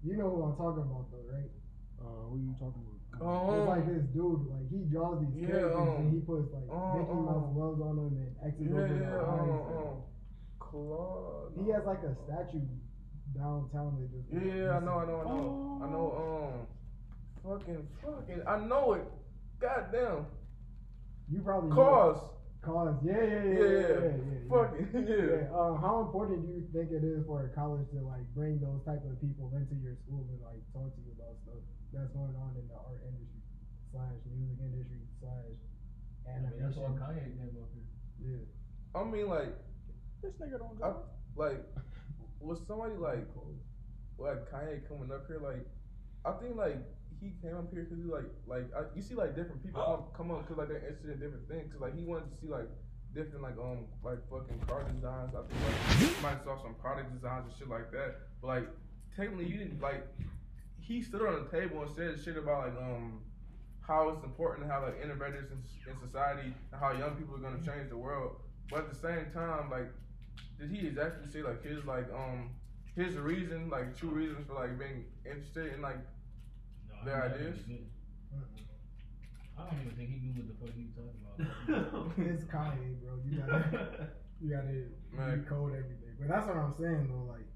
You know who I'm talking about though, right? Uh, who you talking about? It's like Um, this dude, like he draws these Yeah, characters um, and he puts like um, Mickey Mouse um, loves on them and X's yeah, over yeah, their um, eyes. um, Claude. He has like a statue downtown that just Yeah, I know, I know, I know, I know. Um, fucking, fucking, I know it. Goddamn, You probably cause. Cause yeah, yeah, yeah, Yeah, yeah, yeah, yeah, yeah, yeah. fucking, yeah. Yeah, um, how important do you think it is for a college to like bring those type of people into your school and like talk to you about stuff that's going on in the art industry slash music industry slash I mean, that's why animation? Kanye came up here. Yeah, I mean, like, This nigga don't I, go. like, was somebody like, like Kanye coming up here? Like, I think like he came up here because he like, like I, you see like different people come, come up because like they're interested in different things. Cause like he wanted to see like different like um like fucking car designs. I think like might saw some product designs and shit like that. But like technically you didn't like he stood on the table and said shit about like um how it's important to have like innovators in, in society and how young people are gonna change the world. But at the same time, like, did he exactly say like his like um his reason, like true reasons for like being interested in like Their I think ideas? I don't even think he knew what the fuck he was talking about. it's Kanye, bro. You gotta you gotta Man. decode everything. But that's what I'm saying though. Like,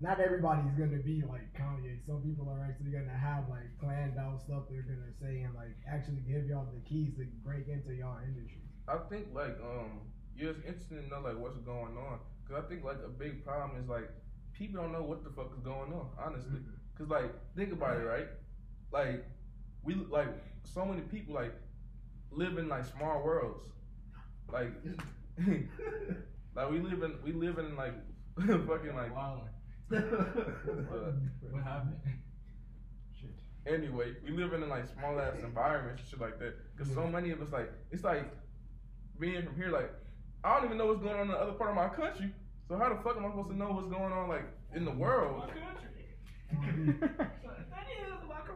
not everybody's gonna be like Kanye. Some people are actually gonna have like planned out stuff they're gonna say and like actually give y'all the keys to break into y'all industry. I think like um you're just interested to know like what's going on because I think like a big problem is like people don't know what the fuck is going on honestly because like think about it right like we like so many people like live in like small worlds like like we live in we live in like fucking like Wildin'. uh, What happened? Shit. Anyway, we live in like small ass environments and shit like that. Cause so many of us like it's like being from here, like I don't even know what's going on in the other part of my country. So how the fuck am I supposed to know what's going on like in the world?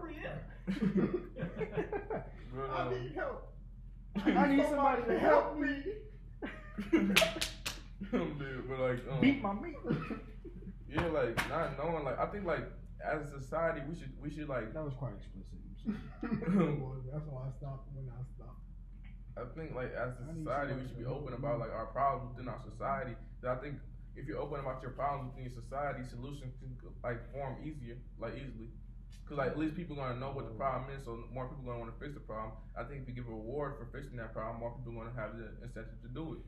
That is my career. But, I need help. I need somebody to help me. dude, but like um, Beat my meat. yeah, like not knowing like I think like as a society we should we should like That was quite explicit. That's why I stopped when I stopped. I think like as a I need society we should be open me. about like our problems within our society. That I think if you're open about your problems within your society, solutions can like form easier, like easily. Cause like at least people gonna know what the problem is, so more people gonna want to fix the problem. I think if you give a reward for fixing that problem, more people gonna have the incentive to do it.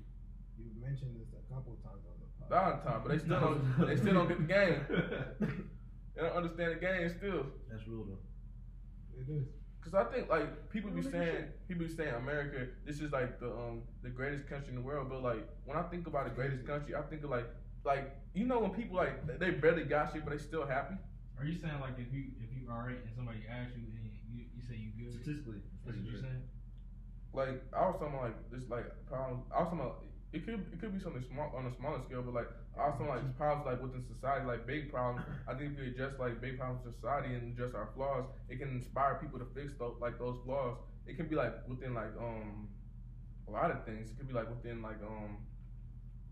You mentioned this a couple times on the podcast. Valentine, but they still don't they still don't get the game. They don't understand the game still. That's real though. It is. Cause I think like people be saying people be saying America, this is like the um the greatest country in the world. But like when I think about the greatest country, I think of like like you know when people like they barely got shit but they still happy. Are you saying like if you if you alright and somebody asks you and you, you say you good? Statistically, That's what you're saying? Like I was talking like this like problems. I was talking about it could it could be something small on a smaller scale, but like also like problems like within society, like big problems. I think if we address like big problems in society and address our flaws, it can inspire people to fix those like those flaws. It can be like within like um a lot of things. It could be like within like um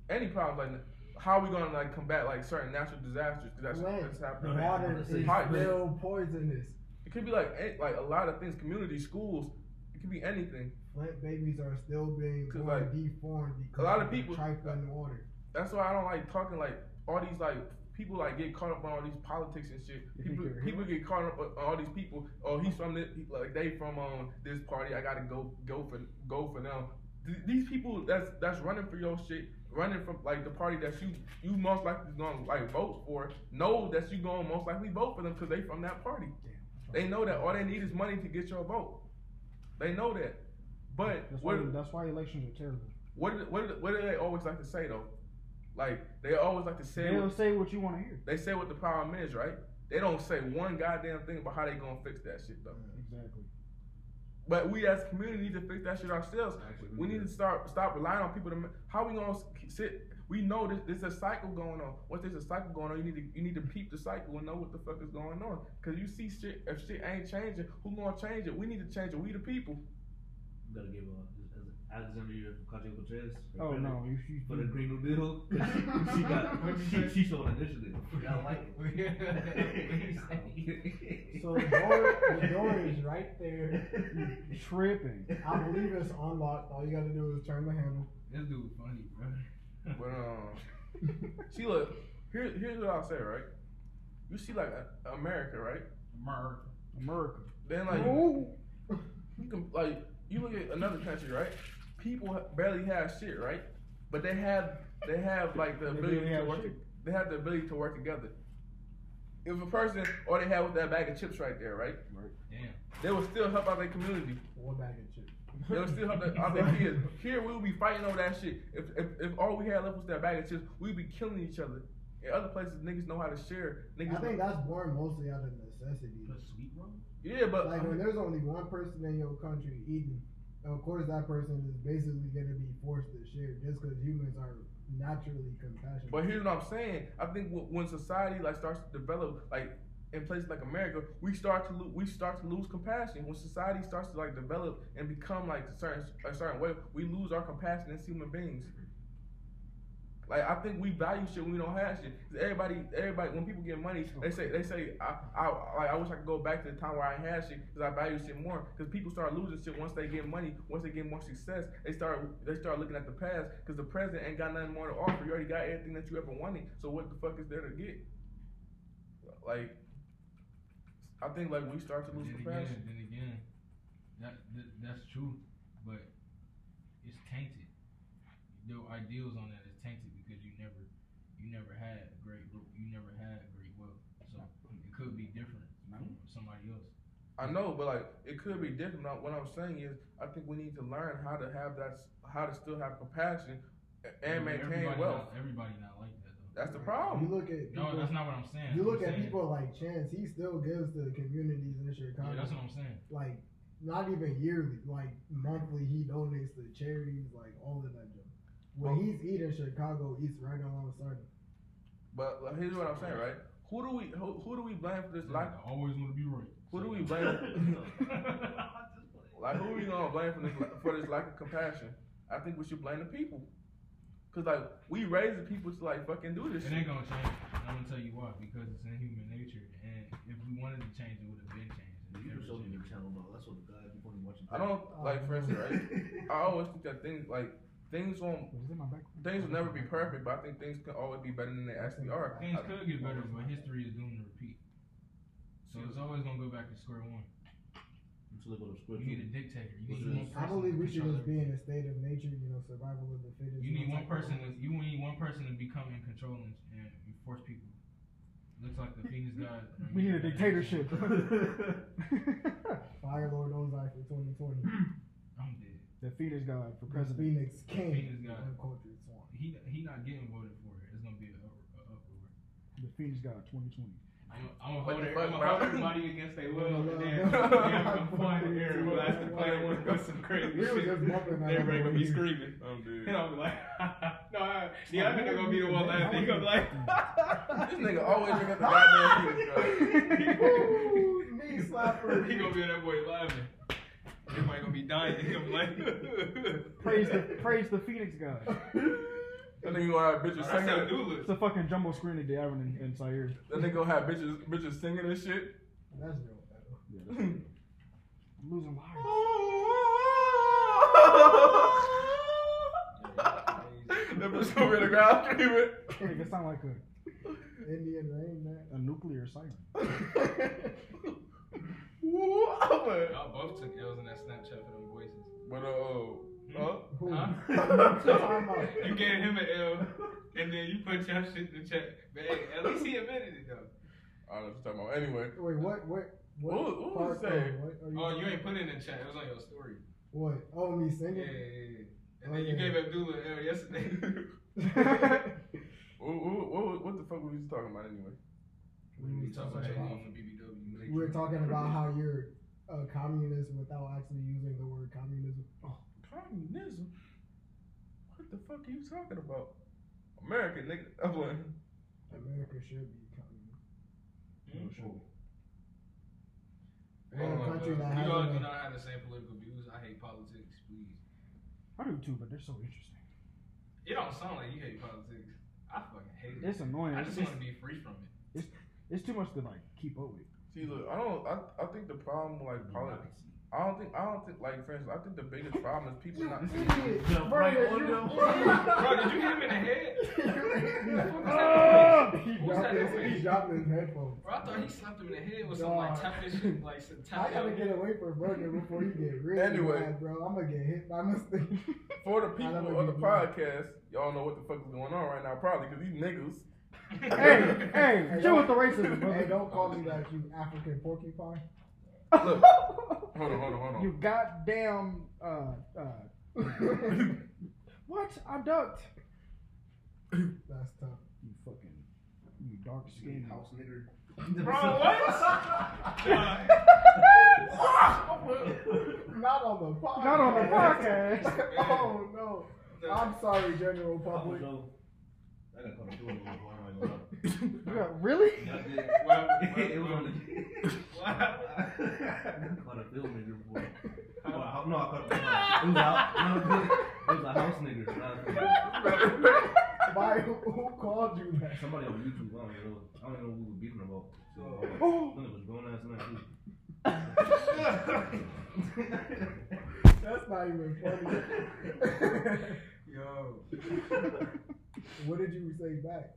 any problems like how are we gonna like combat like certain natural disasters? 'Cause that's Land, that's the happening. water is Pipe. real poisonous. It could be like like a lot of things. Community schools. It could be anything. Flint babies are still being born like, deformed because a lot of of the people- trifling water. That's why I don't like talking like all these like people like get caught up on all these politics and shit. People people get caught up on all these people. Oh, he's from this he- like they from um this party. I gotta go go for go for them. Th- These people that's that's running for your shit, running from like the party that you you most likely gonna like vote for, know that you gonna most likely vote for them because they from that party. They know that all they need is money to get your vote. They know that. But That's why, what that's why elections are terrible. what do- what do- what do they always like to say though? Like they always like to say They'll what, say what you want to hear. they say what the problem is, right? They don't say one goddamn thing about how they gonna fix that shit though. Exactly. But we as a community need to fix that shit ourselves. We need to start stop relying on people to. How we gonna sit? We know this. There's a cycle going on. Once there's a cycle going on, you need to you need to peep the cycle and know what the fuck is going on. Cause you see shit. If shit ain't changing, who gonna change it? We need to change it. We the people. You gotta give uh, Alexandria Ocasio Cortez. Oh no, you, you, For the Green New Deal, she got she, she showed initiative. I like So the door, the door is right there. you tripping. I believe it's unlocked. All you gotta do is turn the handle. This dude funny, bro. But um, see, look. Here, here's what I'll say. Right. You see, like America, right? America. America. Then like you, you can like you look at another country, right? People barely have shit, right? But they have they have like the ability barely to have work. shit. They have the ability to work together. If a person or they have with that bag of chips right there, right? Right. Damn. They will still help out their community. One bag of chips. They will still help their, out their kids. Here we will be fighting over that shit. If, if if all we had left was that bag of chips, we'd be killing each other. In other places, niggas know how to share. Niggas I think that's born mostly out of necessity. The sweet roll? yeah, but Like when there's only one person in your country eating, of course that person is basically gonna be forced to share just because humans are naturally compassionate. But here's what I'm saying. I think when society like starts to develop, like in places like America, we start to lo- we start to lose compassion. When society starts to like develop and become like certain a certain way, we lose our compassion as human beings. Like I think we value shit when we don't have shit. Everybody, everybody, when people get money, they say they say I I like, I wish I could go back to the time where I had shit because I value shit more. Because people start losing shit once they get money, once they get more success. They start they start looking at the past because the present ain't got nothing more to offer. You already got everything that you ever wanted. So what the fuck is there to get? Like, I think like we start to lose Then compassion. again, then again, that, that that's true, but it's tainted. Your ideals on that is tainted because you never, you never had a great, you never had great wealth, so it could be different from mm-hmm. somebody else. I know, but like it could be different. Now, what I'm saying is, I think we need to learn how to have that, how to still have compassion and But maintain everybody wealth. Not, everybody not like that though. That's the problem. You look at people, No, that's not what I'm saying. you look I'm at saying- people like Chance. He still gives to the communities in Chicago. Yeah, that's what I'm saying. like not even yearly, like monthly. He donates to charities, like all of that. Junk. When oh. he's eating Chicago, eats right alongside him. But like, here's what I'm saying, right? Who do we who, who do we blame for this lack? I always want to be right. Who do we blame? Like who are we gonna blame for this for this lack of compassion? I think we should blame the people. Cause like we raise the people to like fucking do this It shit. ain't gonna change. And I'm gonna tell you why. Because it's in human nature, and if we wanted to change, it would have been changed. You never show me your channel, though. That's what the guy be funny watching. I don't like for instance, right? I always think that things like things won't Was it in my background? things will never be perfect, but I think things can always be better than they actually are. Things I- could get better, but history is doomed to repeat. So it's always gonna go back to square one. Until they go to square You need a dictator. You need one person. I believe we should just be in a state of nature, you know, survival of the fittest. You need one person. To, you need one person to become in control and, and force people. Looks like the Phoenix God. We need a uh, dictatorship. Fire Lord Ozai for 2020. I'm dead. the Phoenix God for The president. Phoenix King. Phoenix God. Uncultured swan. He he not getting voted for. It. It's gonna be a, a, a uproar. The Phoenix God 2020. I'm, I'm gonna the hold, fuck, I'm bro? hold everybody against their will. No, And no, then, no. then I'm flying in the air. We'll have to play one some crazy We shit. just bumping that Everybody gonna be screaming. I'm dead. And I'll be like, Yeah, I'm gonna be the one laughing. He gonna be like, This nigga always bring up the goddamn Phoenix, dog. Ooh, knee slapper. he gonna be that boy laughing. Everybody gonna be dying. He gonna like, Praise the praise the Phoenix God. That nigga gonna have bitches oh, That's how singing. It's a fucking jumbo screen that they have in, in Zaire. That nigga gonna have bitches bitches singing and shit. That's real. bad. I'm losing lives. That bitch gonna be in the ground screaming. Nigga sound like a, Indian rain, man. a nuclear siren. Woo, I'm Y'all both took L's in that Snapchat for them voices. But uh, huh? Who? Huh? Time. You gave him an L, and then you put your shit in the chat. But hey, at least he admitted it though. I don't know what you're talking about. Anyway, Wait, what? What? What was- what was part it saying? of What are Oh, you talking ain't put it in the chat. It was on your story. What? Oh, me Yeah, singing? yeah, yeah. And Oh, then you yeah. gave Abdullah an L yesterday. what, what, what, what the fuck were we talking about anyway? We talking about JD from BBW. We were talking about how you're a communist without actually using the word communism. Oh, communism? What the fuck are you talking about? American nigga. I'm like, America should be communist. Hmm? We're a country that you all do not have the same political views. I hate politics, please. I do too, but they're so interesting. It don't sound like you hate politics. I fucking hate it. It's annoying. I just just, want to be free from it. it's too much to like keep up with. see, look, I don't, I, I think the problem like politics, I don't think, I don't think, like, for instance, I think the biggest problem is people not. Idiot. Bro, Bro, you- Bro, did you hit him in the head? he, Who's dropped that his, he dropped his headphones. Bro, I thought he slapped him in the head with some like Dog. tap shit, like some I gotta get away from Burger before you get really Anyway. mad, bro. I'm gonna get hit by mistake. For the people don't on the podcast, y'all know what the fuck is going on right now, probably because these niggas. Hey, hey, Hey, chill with the racism, bro. Hey, don't call me that, you African porcupine. Look, hold on, hold on, hold on. You goddamn uh uh what? I ducked. That's tough. You fucking you dark skinned House nigger. Bro, what? Not on the podcast. Not on the podcast. oh no. I'm sorry, general I public. Don't know. I got caught doing it before. I'm not gonna You got- really? lie. I. Well, it was on the. What? I caught a film nigger before. I- no, I caught a. It was a house. No, it was a house nigger. Not Why? Who, who called you that? Somebody on YouTube. I don't even know. I don't even know who we were beefing about. So, Oh. It was grown ass man too. That's not even funny. Yo. What did you say back?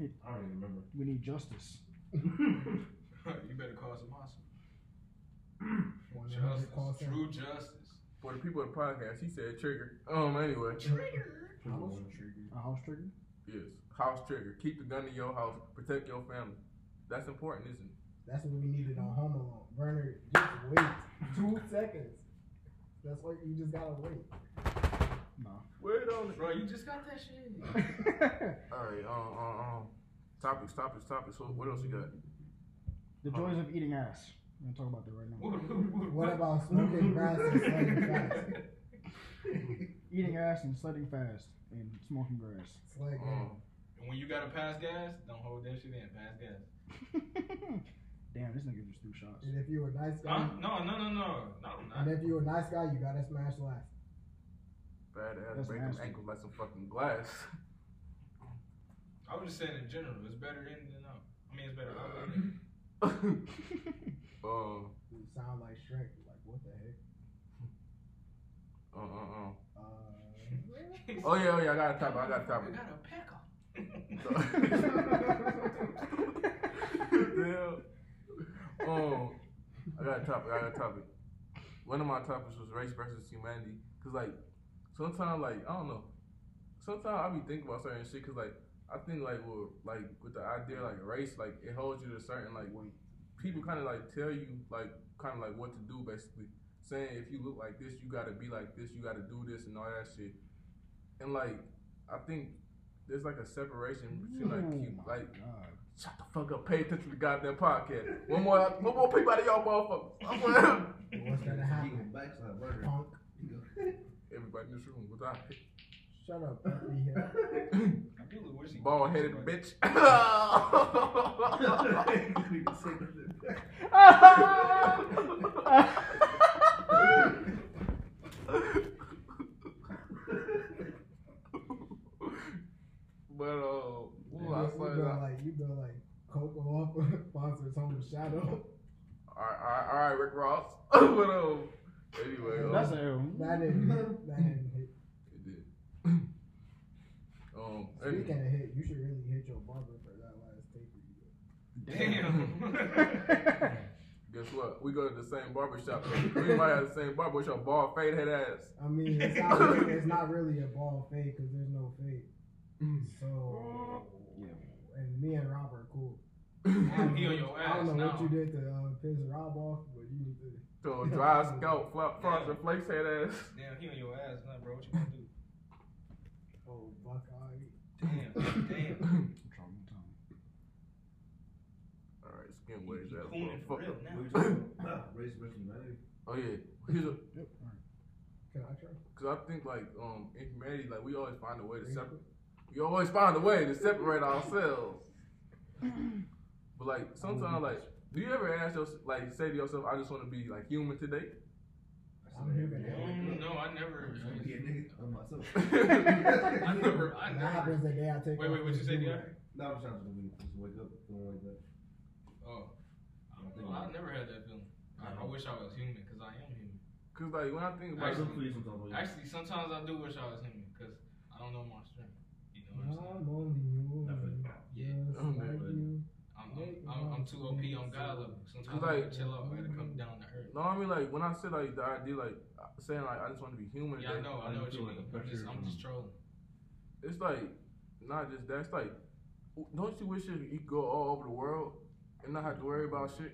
I don't even remember. We need justice. you better call some awesome. 100 Justice. True justice. For the people on the podcast, he said trigger. Um, anyway. Trigger. House? A house trigger? Yes. House trigger. Keep the gun in your house. Protect your family. That's important, isn't it? That's what we needed on Home Alone. Werner, just wait two seconds. That's what you just gotta wait. No. Wait on it. Bro, you just got that shit. Alright, um, um, um. Topics, topics, topics. What, what else you got? the joys of eating ass. We're gonna talk about that right now. What, about smoking grass and sledding fast? Eating ass and sledding fast and smoking grass. Sled game. Um, And when you gotta pass gas, don't hold that shit in. Pass gas. Damn, this nigga just threw shots. And if you a nice guy, Huh? No, no, no, no. No, I'm and if you a nice guy, you gotta smash last. Bad ass. Break them nasty. ankles like some fucking glass. I was just saying in general, it's better in than out. I mean, it's better out than in. um, You sound like Shrek. Like what the heck? uh, uh, uh. Uh, Oh yeah, oh yeah, I got a topic. I got a I topic. got a pecker. Damn. Um, I got a topic. I got a topic. One of my topics was race versus humanity. Cause like, sometimes like I don't know. Sometimes I be thinking about certain shit. Cause like I think like with like with the idea like race, like it holds you to a certain like when people kind of like tell you like kind of like what to do basically. Saying if you look like this, you gotta be like this. You gotta do this and all that shit. And like I think there's like a separation between like Oh you, like god. Shut the fuck up. Pay attention to the goddamn podcast. One more, one more people out of y'all motherfuckers. I'm gonna- what's gonna happen? backslide burger. Punk. Everybody in this room, without Shut up, puppy head. Abdullah, where's he? Bald headed bitch. but uh, ooh, I you, saw you that. go like you go like Coco up sponsors home shadow. Alright, alright, alright, Rick Ross. but um, anyway, um, That's a L. That didn't hit. That didn't hit. it did. um, Speaking anyway, of hit, you should really hit your barber for that last taper you Damn. guess what? We go to the same barbershop. we might have the same barbershop. Bald fade head ass. I mean, it's not really, it's not really a ball fade because there's no fade. So, yeah. and me and Rob are cool. I don't He know, on your I don't ass know what you did to uh, piss Rob off, but you need to. So dry scalp, flop, frosted flakes head ass. Damn, he on your ass now, bro. What you gonna do? Oh, Buckeye. Damn, damn. Alright, skin waves ass. Cooning for real motherfucker. now. Race versus humanity. Oh yeah, here's a, Can I try? cause I think like um in humanity like we always find a way to separate. We always find a way to separate ourselves. But like sometimes like, do you ever ask yourself like say to yourself, I just want to be like human today? I'm human. Mm, no, I never. Be a nigga. I'm myself. I never. I That never. happens the day I take Wait, wait, what you this say, human. No, I'm trying to wake, just wake up, feeling like that. Oh, I don't know. I never had that feeling. I, I wish I was human because I am human. Cause like when I think about still feel you sometimes. Actually, sometimes I do wish I was human because I don't know my strength. You know what I'm saying? I'm only human. Yeah. Just I'm like you. I'm, I'm, too OP on God level. Sometimes Like- I gotta chill out. I gotta come down to earth. no, I mean like when I say like the idea like saying like I just want to be human. Yeah, I know, I, know what you mean. Like I'm, just, I'm just trolling. It's like not just that. It's like don't you wish you could go all over the world and not have to worry about shit?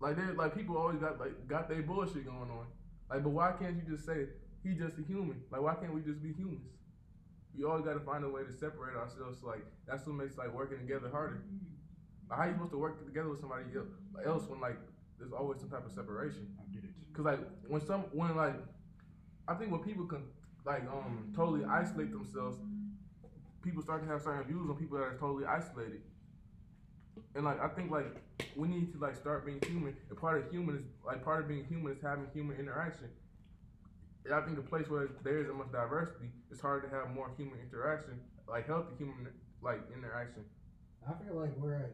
Like they like people always got like got their bullshit going on. Like, but why can't you just say he just a human? Like, why can't we just be humans? We always got to find a way to separate ourselves. So, like that's what makes like working together harder. Like, how you supposed to work together with somebody else when like there's always some type of separation? I get it. Cause like when some when like I think when people can like um totally isolate themselves, people start to have certain views on people that are totally isolated. And like I think like we need to like start being human. And part of human is like part of being human is having human interaction. And I think a place where there isn't much diversity, it's hard to have more human interaction, like healthy human like interaction. I feel like we're at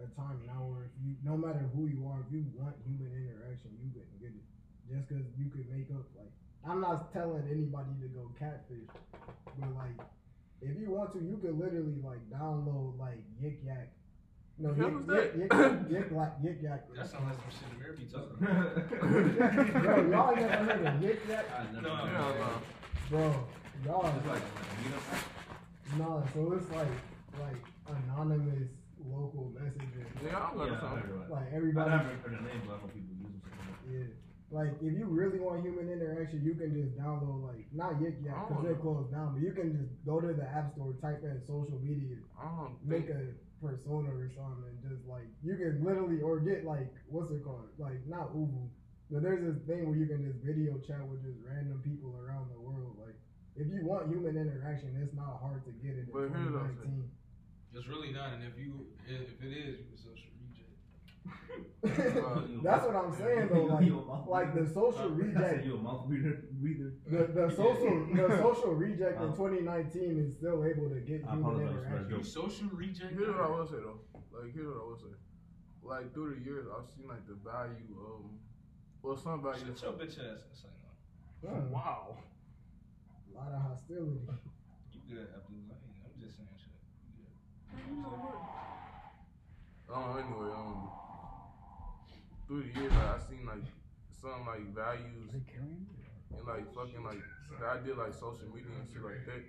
a time now where if you, no matter who you are, if you want human interaction, you can get it. Just because you could make up, like, I'm not telling anybody to go catfish, but like, if you want to, you could literally like download like Yik Yak. No, The hell is Yik that? Yik Yik Yik Yak Yik Yak. That sounds like some shit the mayor be talking about. Bro, y'all ain't never heard of Yik Yak, I never. No. Hell no. bro. Y'all It's like, like a meetup. no, so it's like like anonymous local messaging. Yeah, I don't got Yeah, I something. heard about. Like I everybody. never heard the name, but I know people use it. Yeah. Like if you really want human interaction, you can just download like not Yik Yak because Oh. they're closed down, but you can just go to the app store, type in social media, I don't make think. a persona or something, and just like you can literally or get like what's it called? Like not Ubu, but there's this thing where you can just video chat with just random people around the world. Like if you want human interaction, it's not hard to get it in But here's 2019. It's really not, and if you, if it is, you can social reject. That's what I'm saying though. Like, like the social reject you a mouth breather. breather. The, the social the social reject in uh-huh. 2019 is still able to get I human apologize for that interaction. Social reject. Here's what I will say though. Like here's what I will say. Like through the years, I've seen like the value of, well, some value. Shut your bitch ass. It's like, no. Wow. a lot of hostility. You good, Abdul. I ain't, I'm just saying shit. You good. Um, anyway, um, through the years, like, I seen like some like values Are they carrying? and like fucking like the idea like social media and shit like that.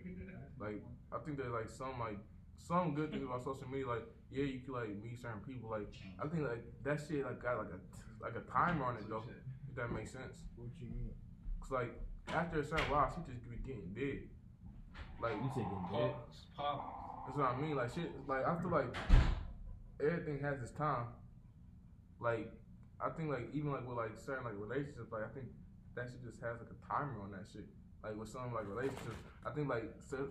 Like I think there's like some like some good things about social media. Like yeah, you can like meet certain people. Like I think like that shit like got like a like a timer on it though. If that makes sense. What you mean? Cause like after a certain while, she just be getting dead. Like You said getting dead. Pause. Pause. That's what I mean. Like shit. Like I feel like everything has its time. Like I think like even like with like certain like relationships, like I think that shit just has like a timer on that shit. like with some like relationships. I think like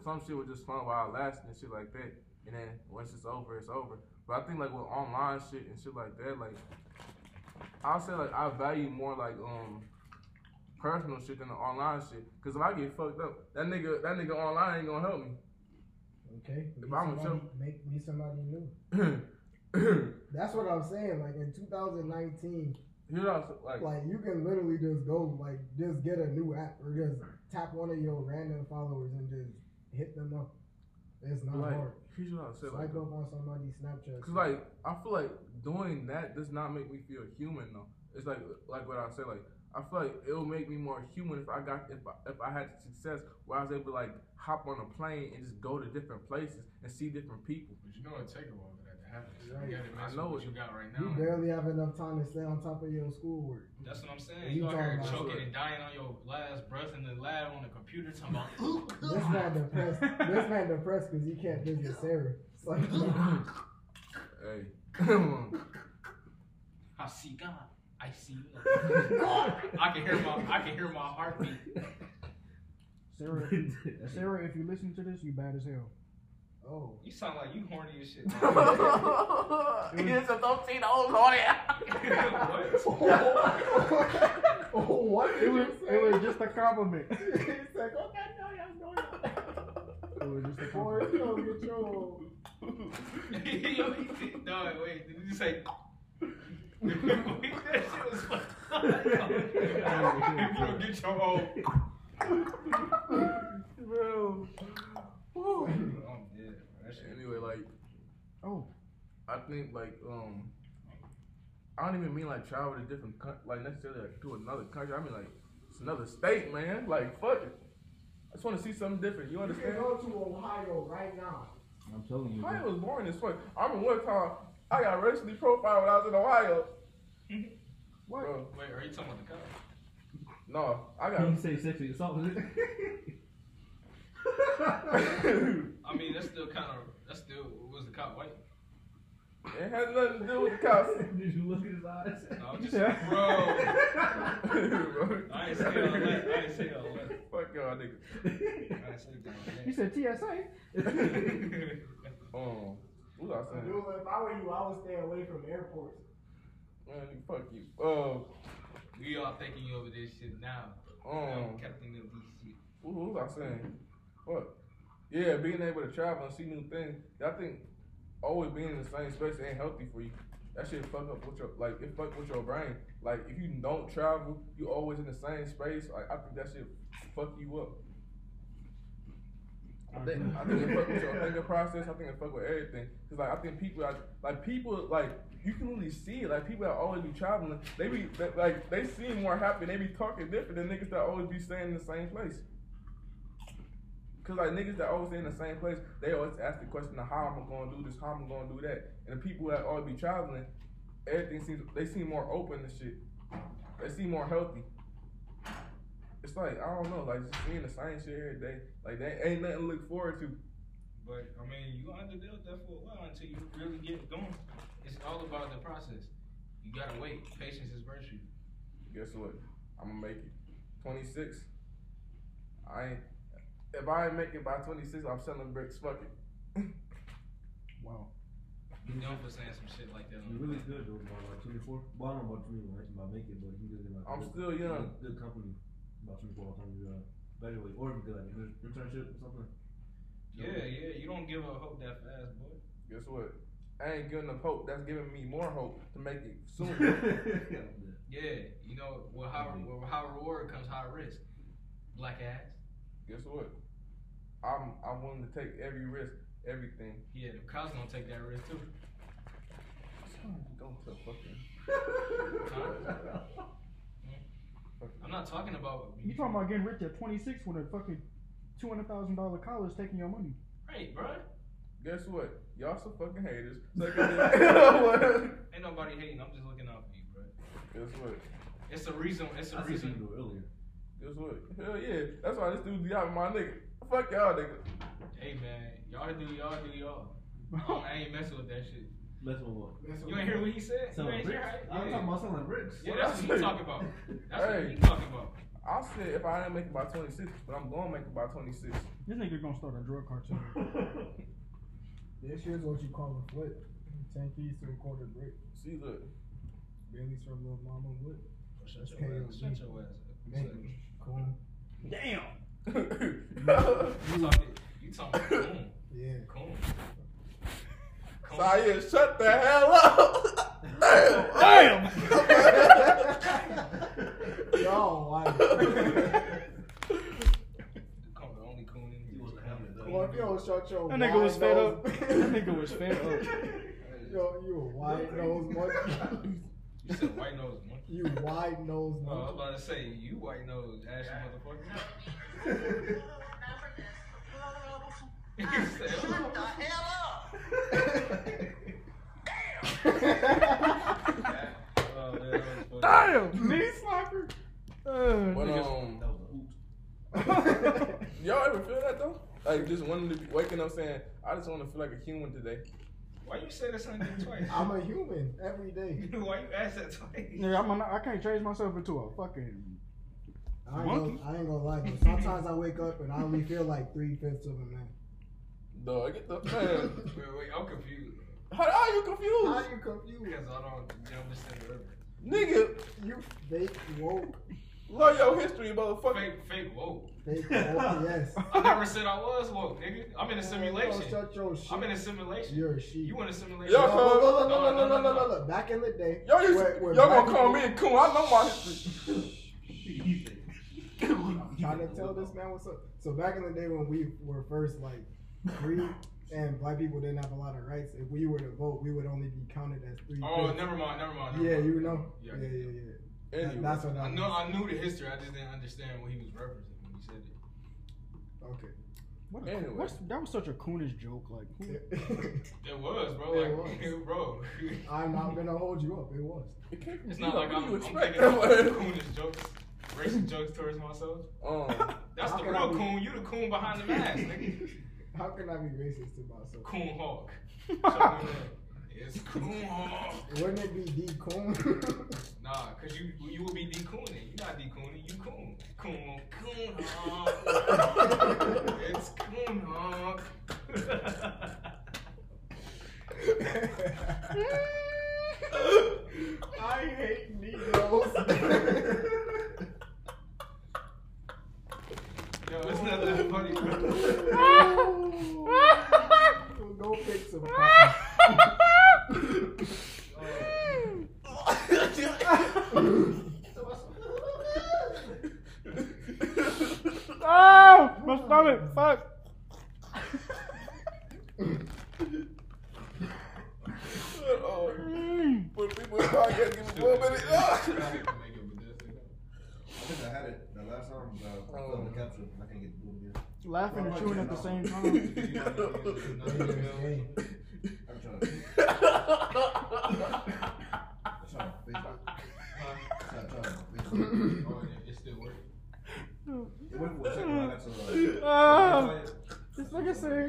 some shit was just fun while lasted and shit like that. And then once it's over, it's over. But I think like with online shit and shit like that, like I'll say like I value more like um personal shit than the online shit. Cause if I get fucked up, that nigga that nigga online ain't gonna help me. Okay. If Meet I'm somebody, make me somebody new. That's what I'm saying. Like in 2019, you know, like like you can literally just go like just get a new app or just tap one of your random followers and just hit them up. It's not like hard. here's what I say like Swipe up on somebody's Snapchat. Cause like I feel like doing that does not make me feel human though. It's like like what I say like I feel like it'll make me more human if I got if I, if I had success where I was able to like hop on a plane and just go to different places and see different people. But you know it take a while for that to happen. So Right. you gotta I know what you got right now. you barely have enough time to stay on top of your schoolwork. That's what I'm saying. You You out here talking about- choking and dying on your last breath in the lab on the computer talking about This man depressed. this man depressed because he can't visit Sarah. It's like, Hey, come on. I see God. I see you. I can hear my I can hear my heartbeat. Sarah, Sarah, if you listen to this, you bad as hell. oh, You sound like you horny as shit. It's a don't see the old on it. oh, what It was, it was just a compliment. he said, "Go back, no, yeah, no, yeah." It was just a compliment. you don't get your. Yo, he said, no, wait, did you say? Wait, that shit was fucked up. you don't get your own. Bro. Woo. I'm dead. That shit. Anyway, like Oh, I think like um I don't even mean like travel to different coun- like necessarily like to another country. I mean like it's another state, man. Like fuck it. I just want to see something different. You You can understand? go to Ohio right now. I'm telling you. I bro. was born this way. I remember one time I got racially profiled when I was in Ohio. what? Bro, Wait, are you talking about the cop? no, I got. you say sexually assault? Was it? I mean, that's still kind of. That's still. Was the cop white? it had nothing to do with the cops. Did you look at his eyes? No, I'm just. Yeah. Bro. Bro. I ain't say all that. I ain't say all that. Fuck y'all niggas. I ain't say all that. You said TSA. that. Um, What was I saying? Dude, if I were you, I would stay away from airports. Man, fuck you. Um, we all thinking you over this shit now. um, Captain of this shit. What what was I saying? What? Yeah, being able to travel and see new things. I think always being in the same space ain't healthy for you. That shit fuck up with your like it fuck with your brain. Like if you don't travel, you always in the same space. Like I think that shit fuck you up. I think I think it fuck with your thinking process. I think it fuck with everything. Cause like I think people like, like people like you can really see it. Like people that always be traveling, they be they, like they seem more happy. They be talking different than niggas that always be staying in the same place. Cause like niggas that always stay in the same place, they always ask the question of how am I'm gonna do this, how am I'm gonna do that. And the people that always be traveling, everything seems they seem more open and shit. They seem more healthy. It's like I don't know, like just seeing the same shit every day. Like they ain't nothing to look forward to. But I mean, you gonna have to deal with that for a while until you really get going. It's all about the process. You gotta wait. Patience is virtue. Guess what? I'm gonna make it. 26. I ain't. If I ain't make it by 26, I'm selling bricks. Fuck it. Wow. You known for saying some shit like that. You're really good though, about like 24. Well, I don't know about 21, right? About make it, but you did like. I'm good- still young. Good, good company. About 24 all the time you uh, graduate, or if you like an internship or something. Yeah, yeah. You don't give up hope that fast, boy. Guess what? I ain't giving up hope. That's giving me more hope to make it sooner. yeah. Yeah, you know, with how with how reward comes high risk. Black ass. Guess what? I'm I'm willing to take every risk, everything. Yeah, the cops gonna take that risk too. Don't tell fucking. I'm not talking about You talking about getting rich at 26 when a fucking $200,000 college taking your money? right, bro. Guess what? Y'all some fucking haters. Suck a. Ain't nobody hating. I'm just looking out for you, bro. Guess what? It's a reason. It's a I said you reason. earlier. Guess what? Hell yeah. That's why this dude be out my nigga. Fuck y'all nigga. Hey man, y'all do y'all do y'all. I ain't messing with that shit. Let's move on. You ain't hear what he said? You ain't hear how- I'm yeah. talking about selling bricks. Yeah, that's what he talking about. That's what Hey. he talking about. I said if I didn't make it by 26, but I'm gonna make it by 26. This nigga gonna start a drug cartel. This here's what you call a flip. Ten keys to a quarter brick. See, look. Bentley's from Lil Mama Wood. Shut your ass. Shut your ass. Nigga, cool. Damn. You talking? You talking? Coon. Yeah. Coon. Coon. Saya, shut the hell up. Damn. Yo, why? Coon, the only coon in He wasn't having it though. Well, if you don't shut your That nigga was fed up. That nigga was fed up. Yo, you a white nose monkey. You said white nose monkey. you white nose Oh, I was about to say you white nose ashy motherfucker. He said, Oh, man, that was funny. Damn. Knee slapper. Uh, But, um, That was a hoot. y'all ever feel that though? Like just wanting to be waking up saying, I just want to feel like a human today. Why you say that something twice? I'm a human every day. Why you ask that twice? Nigga, I'm a, I can't change myself into a fucking. I ain't, Monkey? gonna, I ain't gonna lie, but sometimes I wake up and I only feel like three fifths of a man. Dog, get the man. Wait, wait, I'm confused. How are you confused? How are you confused? Because I don't understand the river. Nigga, You fake woke, love your history, motherfucker. Fake, fake woke. fake woke, yes. I never said I was woke, nigga. I'm in a Yo, simulation. shut your shit. I'm in a simulation. You're a sheep. You in a simulation? Yo, Look, look, look, look, No, look, no, look, no, look, no. look, look. Back in the day, Yo, Y'all used where- to, where y'all black gonna call me a coon. I know my history. I'm trying to tell this man what's up. So back in the day when we were first like free and black people didn't have a lot of rights, if we were to vote, we would only be counted as three. Oh, fifths. never mind, never mind. Never Yeah, mind. you know. Yeah. Yeah, yeah, yeah. That- Anyway. that's what I I know. know. I knew the history. I just didn't understand what he was referencing when he said it. Okay. What a, Anyway. what's, that was such a coonish joke. Like, It was, bro. It Like, bro. I'm not gonna hold you up. It was. It can't- It's not know, like I'm, do I'm you expect? thinking of coonish jokes, racist jokes towards myself. um, That's How the real coon. You the coon behind the mask, nigga. How can I be racist to myself? Coon Hawk. Show. It's Coon Hawk. Wouldn't it be D Coon? Nah, cause you you would be decooning. You not decooning. You coon. Coon. Coon Hawk. it's Coon Hawk. I hate Negroes. Yo, it's not that funny, bro. Go pick some oh, my stomach. Fuck. oh, people in podcast give me one minute. I think I had it the last time, but I failed the capture. I can't get to do it again. Laughing and chewing at the same time. Hey, I'm trying to. I'm trying to Facebook. I'm trying to Facebook. Oh, it- it still working. It went for a second. I got to. Uh, try this nigga said.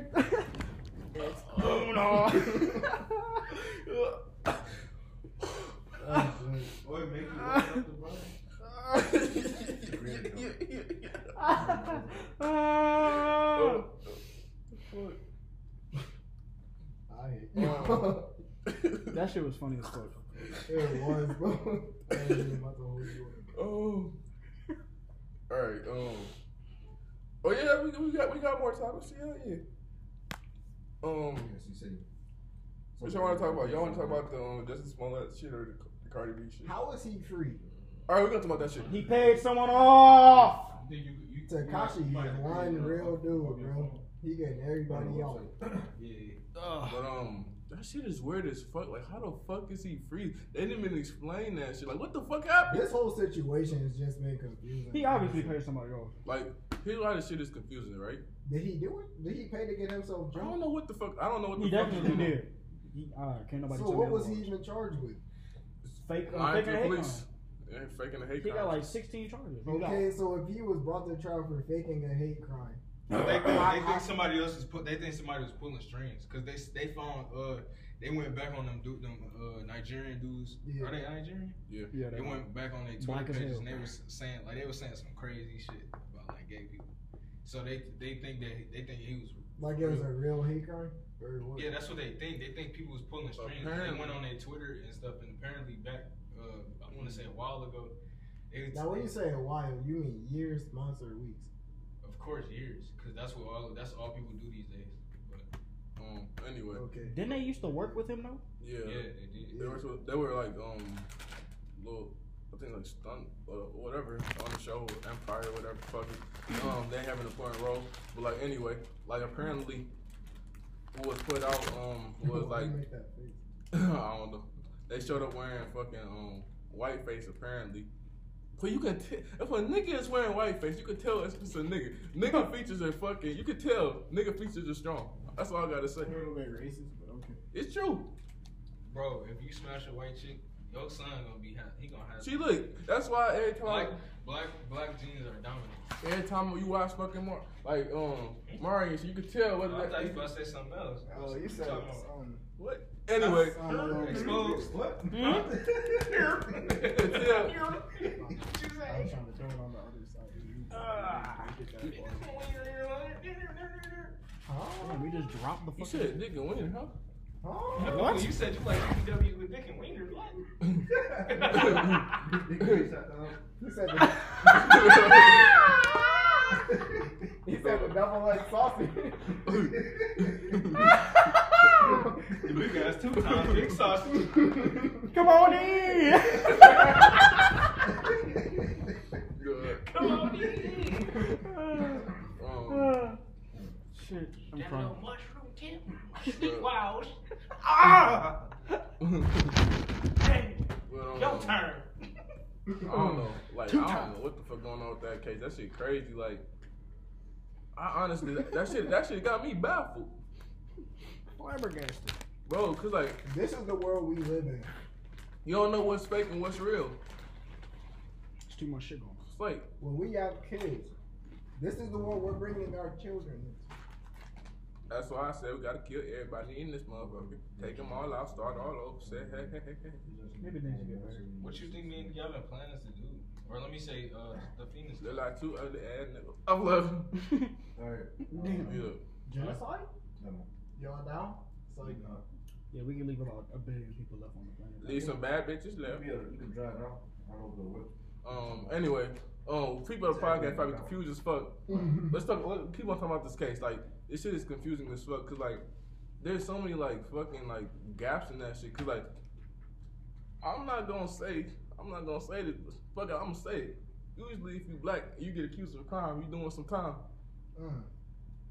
Oh, it make you open up the brother? I. That shit was funny as fuck. It was, bro. I ain't even about to hold you up. Oh. All right. Um. Oh yeah, we, we got we got more topics. Yeah, yeah. Um. Yes, you said. What y'all want to talk about? Y'all want to talk about the um, Jussie Smollett shit or the, the Cardi B shit? How is he free? All right, we're gonna talk about that shit. He paid someone off. Think you- you- Takashi you might- is you might one agree real dude, bro. He getting everybody out. Yeah. But um, that shit is weird as fuck. Like, how the fuck is he free? They didn't even explain that shit. Like, what the fuck happened? This whole situation has just been confusing. He obviously paid somebody off. Like, here's why this shit is confusing, right? Did he do it? Did he pay to get himself drunk? I don't know what the fuck. I don't know what the He fuck definitely going on. did. He, uh, can't nobody So tell what me was he even charged with? Fake, uh, Lying fake to and the hate police. crime. Faking the hate He got like 16 charges. He got- Okay, so if he was brought to trial for faking a hate crime, They think, they think somebody else is put. They think somebody was pulling strings because they they found uh they went back on them dude, them uh, Nigerian dudes. Yeah. Are they Nigerian? Yeah. Yeah, They went back on their Black Twitter as pages hell. and they was saying like they were saying some crazy shit about like gay people. So they they think that they think he was Like it was a real hate crime or what? yeah that's what they think. They think people was pulling strings. They Apparently. went on their Twitter and stuff and apparently back uh, I want to say a while ago. It, Now when you say a while, you mean years, months, or weeks? of course years because that's what all that's all people do these days. But Um. Anyway. Okay. Didn't they used to work with him though? Yeah. yeah, they did. They were so- they were like um little I think like stunt or whatever on the show Empire whatever fuck it. Um they have an important role. But like anyway, like apparently what was put out um was like you make that face? I don't know. They showed up wearing fucking um white face apparently. But you can tell if a nigga is wearing white face, you can tell it's just a nigga. Nigga features are fucking. You can tell nigga features are strong. That's all I gotta say. A little bit racist, but okay. It's true. Bro, if you smash a white chick, your son gonna be ha- he gonna have She look. That's why every black time, black black jeans are dominant. every time you watch fucking Mar, like um Mario, you can tell whether I thought you that. about to say something else. Oh, you said Talking about- um, What? Anyway, Exposed. What? you can tell. I was trying to throw it on the other side. You- Ah. you get that part. Man, we just dropped the You said dick and winning, huh? Huh? What? You said you like PW with Dick and Wiener. What? He said the, he said the double leg sausage. The big ass two times big sausage. Come on in. Good. Come on in. Um, Shit, I'm That crying. Little mushroom tip. Yeah. Ah! Hey, but, your turn. I don't know. Like I don't times. know what the fuck going on with that case. That shit crazy. Like I honestly that, that shit that shit got me baffled, Flabbergasted. bro. Cause like This is the world we live in. you don't know what's fake and what's real. It's too much shit going on. It's like When we have kids, this is the world we're bringing our children into. That's why I said we gotta kill everybody in this motherfucker. Take them all out, start all over. Say hey hey hey hey. Maybe things will get better. What you think me and y'all been planning to do? Or let me say, uh, the Phoenix. They're like two ugly ass niggas. I love them. Alright. Yeah. Genocide? No. Y'all down? So like, Yeah, we can leave about a billion people left on the planet. Leave some bad bitches left. You can- you can drive now. I don't know the whip. Um. Anyway, um, people of the podcast probably confused as fuck. Let's talk. Let, keep on talking about this case. Like this shit is confusing as fuck. Cause like, there's so many like fucking like gaps in that shit. Cause like, I'm not gonna say. I'm not gonna say this. but Fuck it. I'm gonna say it. Usually, if you black, and you get accused of a crime. You doing some time. mm,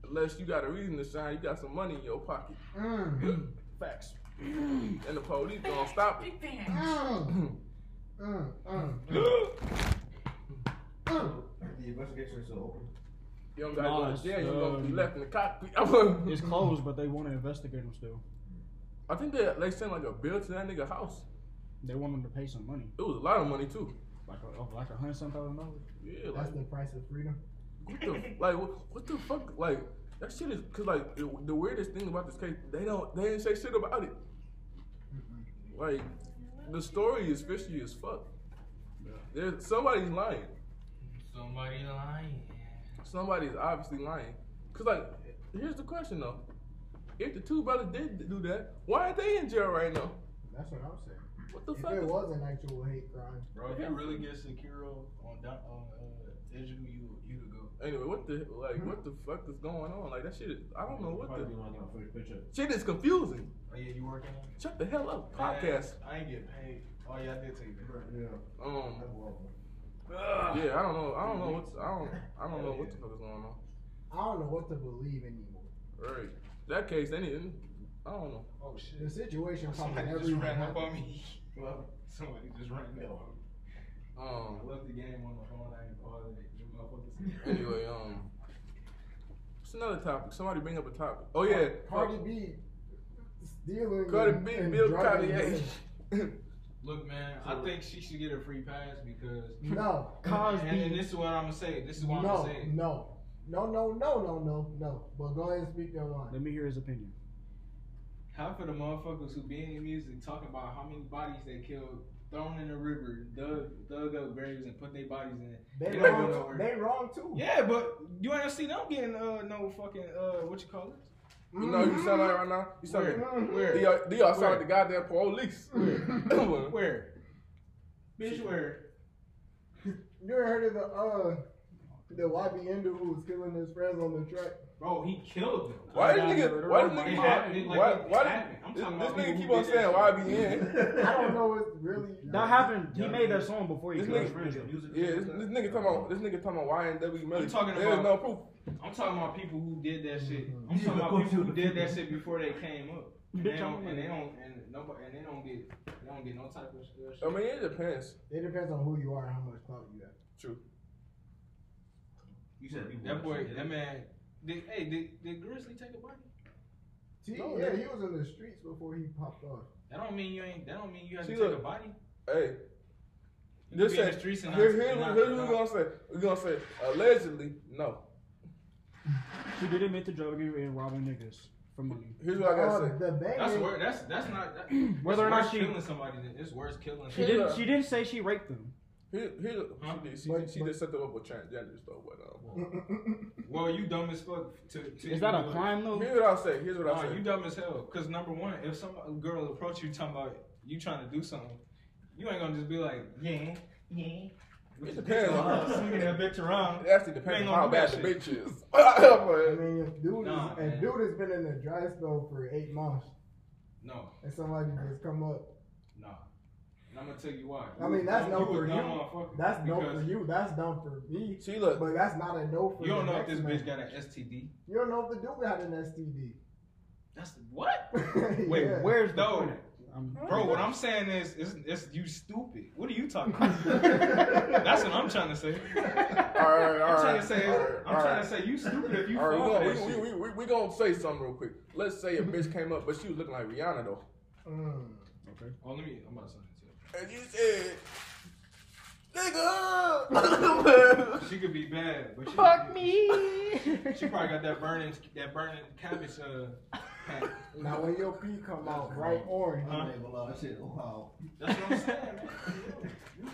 Unless you got a reason to shine, you got some money in your pocket, mm, Facts. and the police gonna stop it. mm, mm, mm, mm. The investigation is still open. You don't gotta Nah, go to it's, jail. You gonna be left in the cockpit. It's closed, but they want to investigate him still. I think they they sent like a bill to that nigga house. They want him to pay some money, It was a lot of money too. like a, oh, like a hundred some thousand dollars. Yeah, like That's the price of freedom. what the like what, what the fuck like that shit is cause like the, the weirdest thing about this case they don't they didn't say shit about it. Like the story is fishy as fuck. There's somebody's lying. Somebody lying. Somebody's obviously lying. Cause like here's the question though. If the two brothers did do that, why aren't they in jail right now? That's what I'm saying. What the fuck? If it it is- was an actual hate crime, Bro, if you really get Sekiro on down, on uh, digital, you you to go. Anyway, what the like what the fuck is going on? Like that shit is I don't know what Probably the be one of my first shit is confusing. Oh yeah, you working on? Shut the hell up, podcast. Man, I ain't get paid. Oh yeah, I did take that. Yeah. Um That's horrible. Yeah, I don't know. I don't know what's I don't I don't know what the fuck is going on. I don't know what to believe anymore. Right. That case, they need. I don't know. Oh shit. The situation probably Somebody never just ran up happened. on me. Well, somebody just ran up on me. Um. I left the game on the phone. I ain't called it. Anyway, um. It's another topic. Somebody bring up a topic. Oh yeah. Cardi B stealing. Cardi and- B, and Bill drugging Cosby. men. Look, man, I think she should get a free pass because. No. Cosby. And, and this is what I'm gonna say. This is what I'm gonna say. no, no, no, no, no, no, no. But go ahead and speak your mind. Let me hear his opinion. half of the motherfuckers who be in music talking about how many bodies they killed, thrown in the river, dug dug up graves and put their bodies in. They They wrong. They wrong too. Yeah, but you ain't see them getting uh no fucking uh what you call it? You know who you sound like right now? You sound Where? like Where? They are, they are sound like the goddamn police. Where? Where? Bitch, where? You ever heard of the uh the YBN dude who was killing his friends on the track? Bro, he killed them. Why this nigga? Why this nigga? happened, like, Why? it Why? happened. I'm This, this nigga keep who on did saying that YBN. I don't know. It's really That happened. He made that song before he This killed his nigga- friends. though. Music. Yeah, this, this nigga talking about this nigga talking about YNW Melly. I'm talking There's about- no proof. I'm talking about people who did that shit. Mhm. I'm talking about people who did that shit before they came up. And they don't, and they don't, and nobody, and they don't get, they don't get no type of shit. I mean, it depends. It depends on who you are and how much clout you have. True. You said. That boy, that man. Did, hey, did, did Grizzley take a body? T, No, yeah, nigga. he was in the streets before he popped off. That don't mean you ain't. That don't mean you have See, to take look. a body. Hey, You this be in say the streets and here, not- here, and not- here's what we're gonna say. We're gonna say allegedly no. She did admit to drugging and robbing niggas for money. Here's what I gotta Uh, say. the bang That's worse. That's that's not. That, Whether or it's not worse she- killing somebody, than, it's worse killing. She somebody. didn't. She didn't say she raped them. Here, here, Huh? she did, she, But- she but- did set them up with transgenders though. But um, Well, you dumb as fuck. To, to Is that a even do it. crime though? here's what I'll say. Here's what I'll Nah, say. you dumb as hell. Cause number one, if some girl approach you talking about you trying to do something, you ain't gonna just be like, yeah, yeah. It depends on Swinging that bitch around. It actually depends on how bad the bitch is. I But- mean, if dude, Nah, is, man. dude has been in the dry spell for eight months No, and somebody just come up, nah. And I'm gonna tell you why. I mean, that's no for you. that's no for you. That's dumb for me. See, look, But that's not a no for You You don't know if this man. bitch got an STD. You don't know if the dude had an STD. That's what? Wait, Yeah. where's the No. point? Um, Bro, what I'm saying is, is, is you stupid. What are you talking about? That's what I'm trying to say. all right, all I'm trying to say, all right, I'm trying right. to say, you stupid if you All right, fall we, that gonna, shit. we, we, we, we gonna say something real quick. Let's say a bitch came up, but she was looking like Rihanna though. Mm. Oh, let me. I'm about to send it to And you said, nigga. She could be bad, but she, Fuck me. She probably got that burning, that burning cabbage uh, pack. Now when your pee come out bright orange, Huh? I ain't gonna lie, that shit, wow. That's what I'm saying, man. You,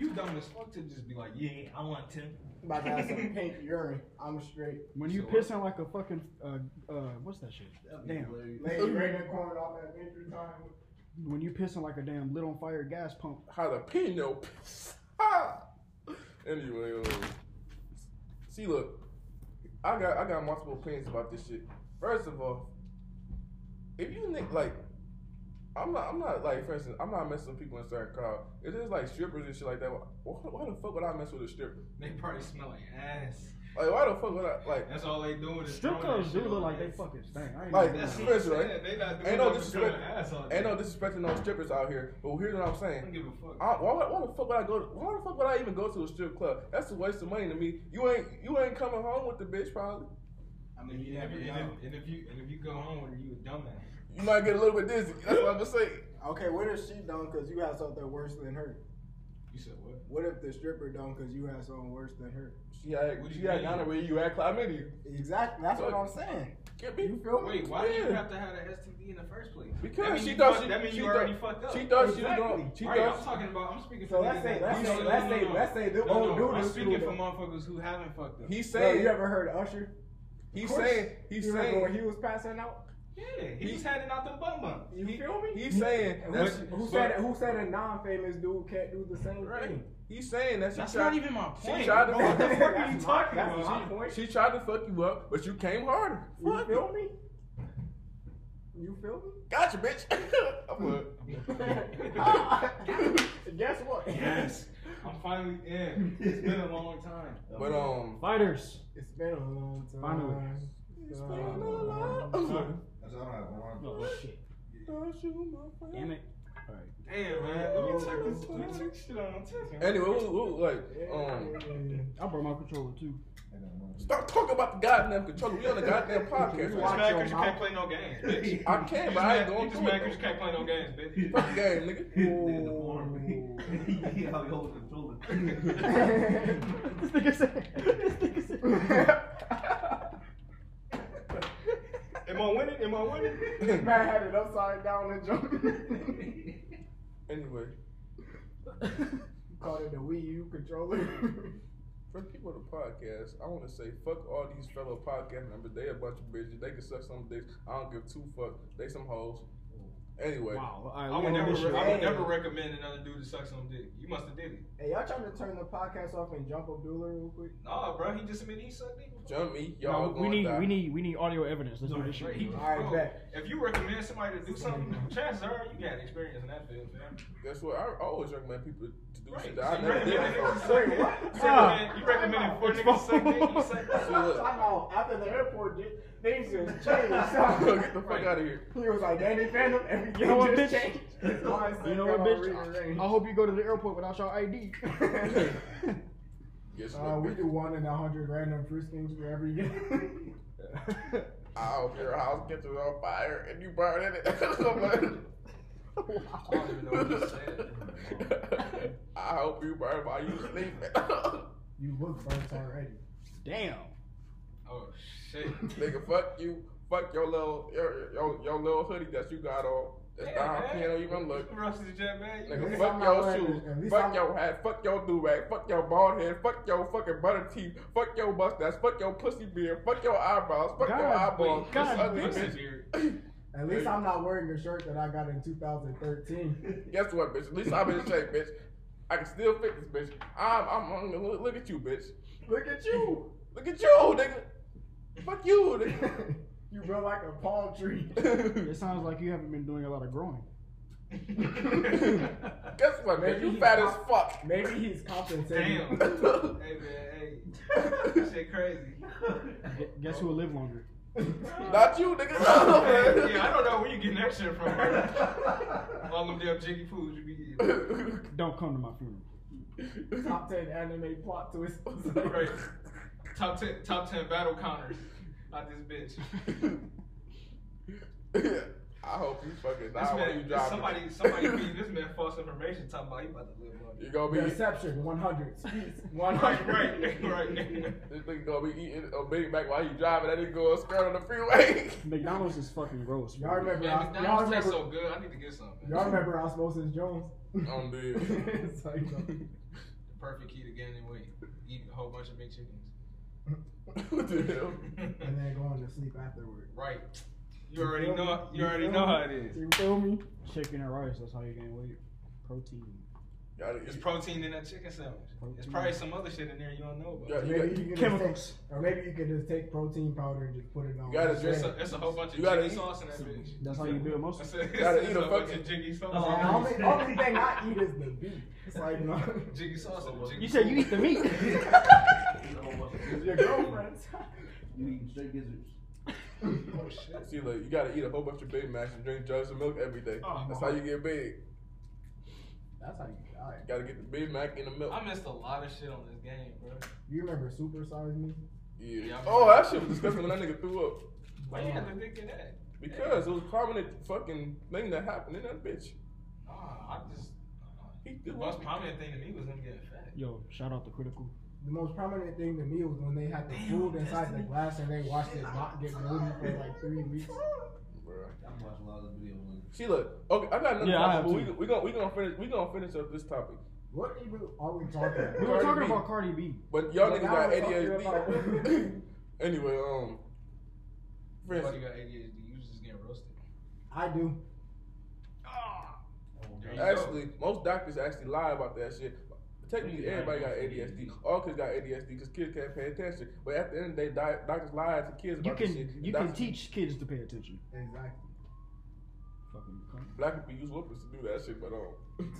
you, you dumb as fuck to just be like, yeah, I want to. about to have some pink urine, I'm straight. When you So pissing like a fucking uh uh what's that shit? Damn. Lady Reagan corn off at Adventure Time. When you pissing like a damn lit on fire gas pump. Jalapeno. Ah. anyway, um, see, look, I got I got multiple opinions about this shit. First of all, if you nick like. I'm not. I'm not like. For instance, I'm not messing with people in certain crowd. If there's like strippers and shit like that, why, why the fuck would I mess with a stripper? They probably smell like ass. Like, why the fuck would I like? That's all they doing is Strip throwing clubs do look like they fucking stank. I ain't Like, That's lie. what I'm They not doing Ain't no nothing disrespect- ass on Ain't no disrespecting no strippers out here, but here's what I'm saying. I saying. don't give a fuck. I, why, why the fuck would I go? To, why the fuck would I even go to a strip club? That's a waste of money to me. You ain't you ain't coming home with the bitch probably. I mean, You and, never you- know. and, if, and if you and if you go home with her, you a dumbass. You might get a little bit dizzy. That's what I'm gonna say. Okay, what if she done because you had something worse than her? You said what? What if the stripper don't because you had something worse than her? She had What do she you had mean? gonorrhea. You had chlamydia. Exactly, that's what I'm saying. Get me? You feel me? Wait, why do you have to have an STD in the first place? Because she thought she- that means she you thought- already fucked up. She thought she was Exactly. going. She right, I'm talking about. I'm speaking for So let's say, let's say, let's say, let's say the old dude I'm is speaking for motherfuckers who haven't fucked up. He Bro, saying. you ever heard Usher? He's Of course. saying. He's you remember when he was passing out? Yeah, he was handing out them bum bums. You He- feel me? He's saying. Who, That's, who said who said a non-famous dude can't do the same Right. thing? He's saying that she That's tried. not even my she point. tried to- bro. What the fuck are you my- talking about? my point. She tried to fuck you up, but you came harder. You Fuck feel me? You feel me? Gotcha, bitch. I'm good. Guess what? Yes, I'm finally in. It's been a long time. But um, Fighters. It's been a long time. Finally. It's been a long time. That's all right, one. Oh shit. Don't you, my. Damn it. Alright. Damn, man. Let me check this. Let me check this shit on. Text me. Anyway, we'll, we'll, like, um. I brought my controller too. stop talking about the goddamn controller. We on the goddamn podcast. You just mad because you can't play no games, bitch. I can, but I ain't going You just mad because you can't play no games, bitch. Fuck the game, nigga. Nigga, the form. He how he hold the controller. this nigga said. This nigga said. And Am I winning? Am I winning? Man had it upside down and jumping. Anyway, Called it the Wii U controller. for people on the podcast, I want to say fuck all these fellow podcast members. They a bunch of bitches. They can suck some dicks. I don't give two fucks. They some hoes. Anyway, Wow. All right, I would never, do I shit. would never recommend another dude to suck some dick. You must have did it. hey, y'all trying to turn the podcast off and jump Abdullah real quick? Nah, bro, he just admitted he sucked dick. Jump me, No, y'all. we gonna need die. we need we need audio evidence. Let's do this shit. he- Alright, bro, bet. If you recommend somebody to do something, chances are you got experience in that field, fam. Guess what? I always recommend people to do Right. shit So I you never did recommended before. niggas to suck dick? You recommend- You recommended four niggas to suck dick? You suck dick? look. I. After the airport, did- things just changed. Get the fuck out of here. he was like, Danny Phantom, everything You know what, just bitch? changed. You know what, bitch? I hope you go to the airport without your ID. Guess Uh, what? we do one in a hundred random friskings for every game. I hope your house catches on fire and you burn in it. I don't even know what to say. I hope you burn while you sleeping. you look burnt already. Damn. Oh, shit. Nigga, fuck you. Fuck your little your, your, your little hoodie that you got on. That's Yeah, not how man. piano even look. Russ jet, man. Nigga, fuck your shoes, it. At least fuck I'm- your hat, fuck your do rag, fuck your bald head, fuck your fucking butter teeth, fuck your mustache, fuck your pussy beard, fuck your eyebrows, fuck your eyeballs, wait, God, ugly bitch. At least I'm not wearing a shirt that I got in 2013. Guess what, bitch? At least I'm in shape, bitch. I can still fit this bitch. I'm, I'm, I'm look, look at you, bitch. Look at you. Look at you, nigga. Fuck you, nigga. you grow like a palm tree. It sounds like you haven't been doing a lot of growing. Guess what, man? Maybe You he's fat as not- fuck. Maybe he's compensating. Damn. hey, man, hey. That shit crazy. Guess who will live longer? Not you, nigga. No, man. yeah, I don't know where you getting that shit from. bro. All them damn jiggy foods you be eating. Don't come to my funeral. Top 10 anime plot twists. Right. Top ten, top ten battle counters. Not this bitch. I hope you fucking This die while you driving. somebody, somebody feed this man false information talking about you about to live long. You gonna be Deception 100. Speeds Right, right, right. this nigga gonna be eating a Big Mac while you driving. That nigga going skirt on the freeway. McDonald's is fucking gross. Y'all remember, Man, y'all McDonald's tastes remember, so good. I need to get some. y'all remember Osmosis Jones? I'm dead. It's like, The perfect key to gaining weight. Eat a whole bunch of big chickens. What the hell? and then going to sleep afterward. right. You already know. You already know how it is. You feel me? Chicken and rice, that's how you gain weight. Protein. Gotta There's eat. protein in that chicken sandwich. It's probably some other shit in there you don't know Yeah, about. you Maybe got- you can Chemicals. Just take, or maybe you can just take protein powder and just put it on. You gotta drink It's bread. a, it's a whole bunch of You gotta jiggy eat- sauce in that bitch. That's how you build muscle. It's a, it's Gotta it's eat a a bunch fucking- of jiggy sauce. Uh, like, the only, only thing I eat is the beef. It's like, no. Jiggy sauce and jiggy You said you eat the meat. Your girlfriends. You eat straight gizzards. Oh shit. See, like you gotta eat a whole bunch of Big Macs and drink jugs of milk every day. Oh, That's how you get big. That's how you die. You gotta get the Big Mac and the milk. I missed a lot of shit on this game, bro. You remember Super Size Me? Yeah. Yeah, I'm- Oh, that shit was disgusting when that nigga threw up. Why you have to think of that? Because it was a prominent fucking thing that happened in that bitch. Nah, I just. He uh, The most prominent thing to me was him getting fat. Yo, shout out to Critical. The most prominent thing to me was when they had the food inside the glass and they watched it not get moldy for like three weeks. Bruh. I'm watching a lot of this video. See, look. Okay, I got another Yeah, I have topic, but we too. we gonna we gonna finish we gonna finish up this topic. What even are we talking about? We were Cardi talking B. about Cardi B. But y'all Well, niggas now got we're talking ADHD. about- anyway, um, for Everybody got ADHD. You just getting roasted. I do. There you go. actually, most doctors actually lie about that shit. Technically, everybody got ADHD. All kids got ADHD because kids can't pay attention. But at the end of the day, doctors lie to kids You about this can shit. you can Doctors- teach kids to pay attention. Exactly. Fucking cunt. Black people use whoopers to do that shit, but um,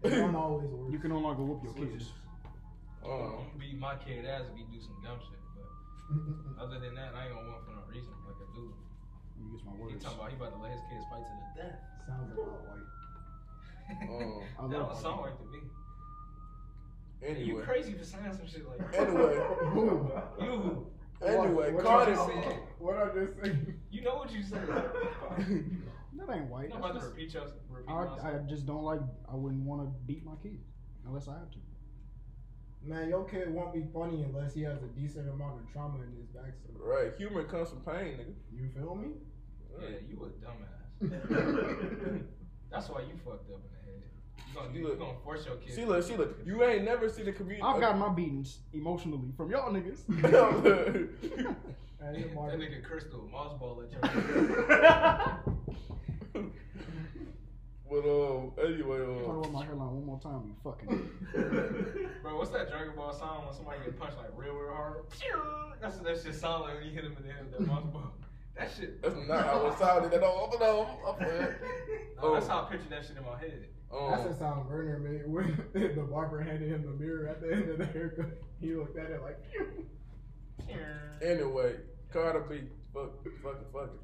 It don't always work. You can no longer whoop your kids. I'm um, gonna beat my kid ass if he do some dumb shit. But other than that, I ain't gonna want for no reason. Like a dude. Let me use my He talking about he about to let his kids fight to the death. Sounds about white. um, I that love don't sound right to me. Hey, you anyway, crazy for saying some shit like that. anyway, Who? You, anyway, What- Cardi you B. just said? What I just said? you know what you said. That ain't white. I'm not about to repeat yourself. Repeat I. I just don't like. I wouldn't want to beat my kids unless I have to. Man, your kid won't be funny unless he has a decent amount of trauma in his backstory. Right, humor comes from pain, nigga. You feel me? Yeah, you a dumbass. That's why you fucked up in the head. You gonna, See, you look. gonna force your kid. Sheila, Sheila, you ain't never seen the community. I've got my beatings emotionally from y'all niggas. Hey, that nigga Crystal mouse ball at your. but um, anyway, Talk um, about my hairline one more time, you fucking. Bro, what's that Dragon Ball sound when somebody get punched like real, real hard? That's what that shit sound like when you hit him in the head with that mouse ball. That shit. that's not how it sounded at all. But no, I'm playing. No, that's how I picture that shit in my head. That's the Um, sound Werner made when the barber handed him the mirror at the end of the haircut. He looked at it like, phew. anyway, Cardi B, fuck, fuck it, fuck it.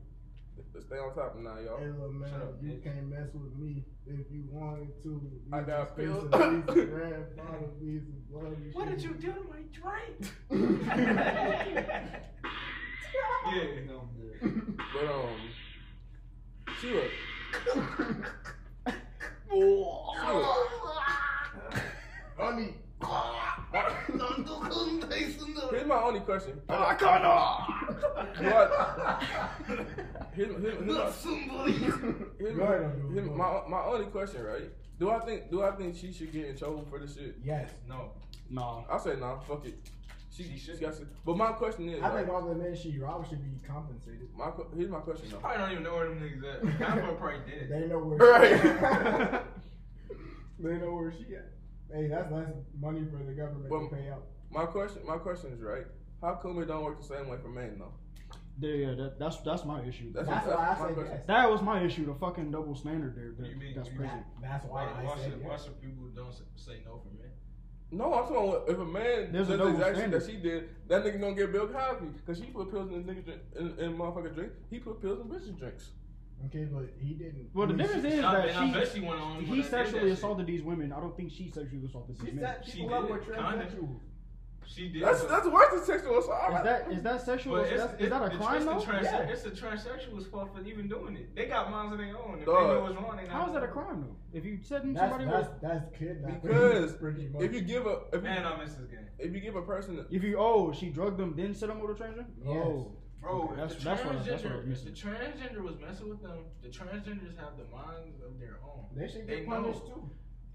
Let's stay on top now, y'all. Hey, little man, up, you bitch. can't mess with me if you wanted to. You I got just pills. face a piece of grandfather, piece of blood, you What did should- you do to my drink? yeah. No, I'm good. But um, Sheila, Honey. here's my only question. Do I, here's, here's, here's my, here's my, here's my, my only question, right? Do I think do I think she should get in trouble for this shit? Yes. No. No. I say no. fuck it. She, She she, should. got to. But my question is, I right? think all the men she robbed should be compensated. my que- here's my question She though. probably don't even know where them niggas at. Half of probably did it. They know where Right. they know where she at. Hey, that's less money for the government Well, to pay out. My question, my question is right. How come it don't work the same way for men though? Yeah, yeah, that, that's that's my issue. That's, That's that's why I my said question. yes. that was my issue. The fucking double standard there. What you That, mean? that's You crazy. That, that's why Why, I why said should, yes. why should people don't say no for men? No, I'm talking about if a man There's a does the exact shit standard. that she did, that nigga gonna get Bill Cosby because she put pills in his nigga drink, in, in motherfucker drink. He put pills in bitches drinks. Okay, but he didn't. Well, the difference she- is I, that and I bet she she went on. he sexually assaulted these women. I don't think she sexually assaulted She these men. set She people up did, with kinda. transsexuals. She did. That's but- that's worse than sexual assault. Is that is that sexual? Is it's, that, is it- that a crime though? trans- Yeah. It's a transsexual's fault for even doing it. They got minds of their own. If Dog. they know what's wrong, they not How is that a crime though? If you setting That's somebody that's with, that's kidnapping. Because pretty much. if you give a if you, Man, I miss this game. if you give a person if you oh she drugged them then set them with a transgender. Yes. Oh, Bro, Okay, that's- the that's what I- that's what I was transgender, if missing. the transgender was messing with them, the transgenders have the minds of their own. they should They get punished know. too.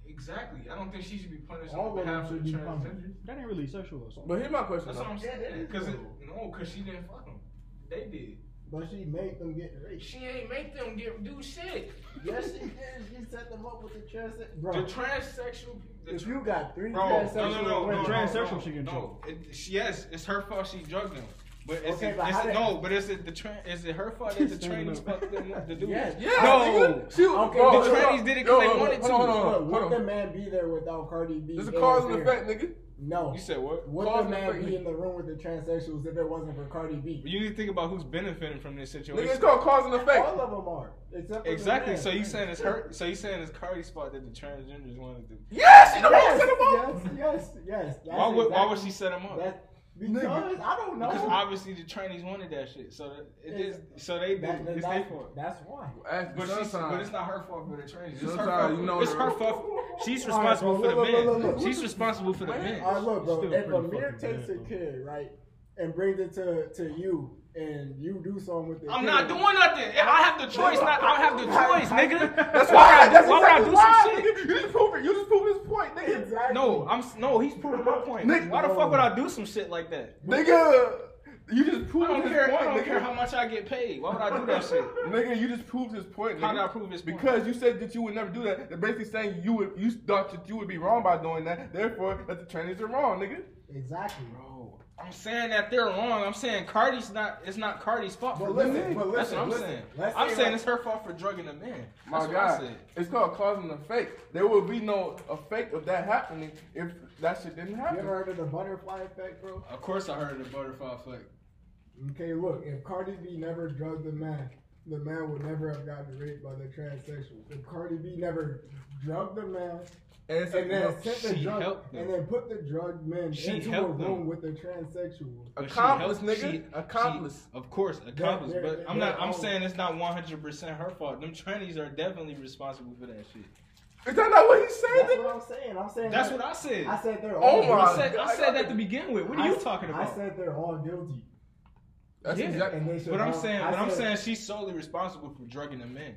Exactly. I don't think she should be punished All on of them behalf of the be transgender. punished. that ain't really sexual assault. But here's my question That's what though. I'm saying. it is Cause it, no, cause she didn't fuck them. They did. But she made them get raped. She ain't make them get do shit. Yes, she did. She set them up with the trans. Bro, The transsexual. The if you got three Bro, transsexual no, no, no, women, no, transsexual no, should get in no. It, she, yes, it's her fault she drugged them. But is Okay, it, but is it did- no? But is it the tra- is it her fault that the Standing trainees up. fucked them up to do Yes. it? Yeah, No. nigga. She, Okay, bro, the hold trannies on. did it 'cause Yo, they hold on, wanted hold on, to. Hold on, would the man be there without Cardi B? This is cause and effect, nigga. No. You said what? Would Cause the man effect. be in the room with the transsexuals if it wasn't for Cardi B? You need to think about who's benefiting from this Nigga, it's situation. called cause and effect. All of them are, except for Exactly. The man. So you saying it's her? So you saying it's Cardi's fault that the transgenders wanted to? Yes, she the one who Yes, set him up. yes, yes, yes. Why would Why would she set them up? That, because I don't know. Because obviously the trainees wanted that shit. So that it is. So they did. That- It's that- their fault. That's why. Ask But, me she's, but it's not her fault for the trainees. It's her fault. you know it's her fault. She's All right, responsible bro, for the look, look, look, men. look. She's responsible for the men. All right, look, bro. If pretty Amir takes a kid, right, and brings it to to you, and you do something with it, I'm not doing nothing. I have the choice. Not, I have the choice, nigga. That's why why. would I, That's why would I do why, some shit? nigga. You just proved it. You just proved his point, nigga. Exactly. No, I'm no. He's proving my point. Nigga, Why the no. fuck would I do some shit like that? Nigga, you just I proved don't his care. point, I don't nigga. care how much I get paid. Why would I do that shit? Nigga, you just proved his point. Nigga. How did I prove his point? Because you said that you would never do that. They're basically saying you would. You thought that you would be wrong by doing that. Therefore, that the trainees are wrong, nigga. Exactly. Bro, I'm saying that they're wrong. I'm saying Cardi's not. It's not Cardi's fault But for listen, listen, but listen, That's what I'm listen. saying. Let's I'm say saying like- it's her fault for drugging the men. My That's what I God, said. it's called causing and effect. There will be no effect of that happening if that shit didn't happen. You ever heard of the butterfly effect, bro? Of course, I heard of the butterfly effect. Okay, look, if Cardi B never drugged the man, the man would never have gotten raped by the transsexual. If Cardi B never drugged the man And it's and then sent the she drug helped them. and then put the drug men She into a room them. with a transsexual. Accomplice, nigga. she- accomplice. she- of course, accomplice. they're- but I'm not. I'm all- saying it's not 100 percent her fault. Them trannies are definitely responsible for that shit. Is that not what he said? That's nigga? what I'm saying. I'm saying That's that- what I said. I said they're all. Oh all. my I said, I said that to begin with. What are I you talking about? I said they're all guilty. That's Yeah. exactly. And they should but I'm saying, I but I'm saying she's solely responsible for drugging them in.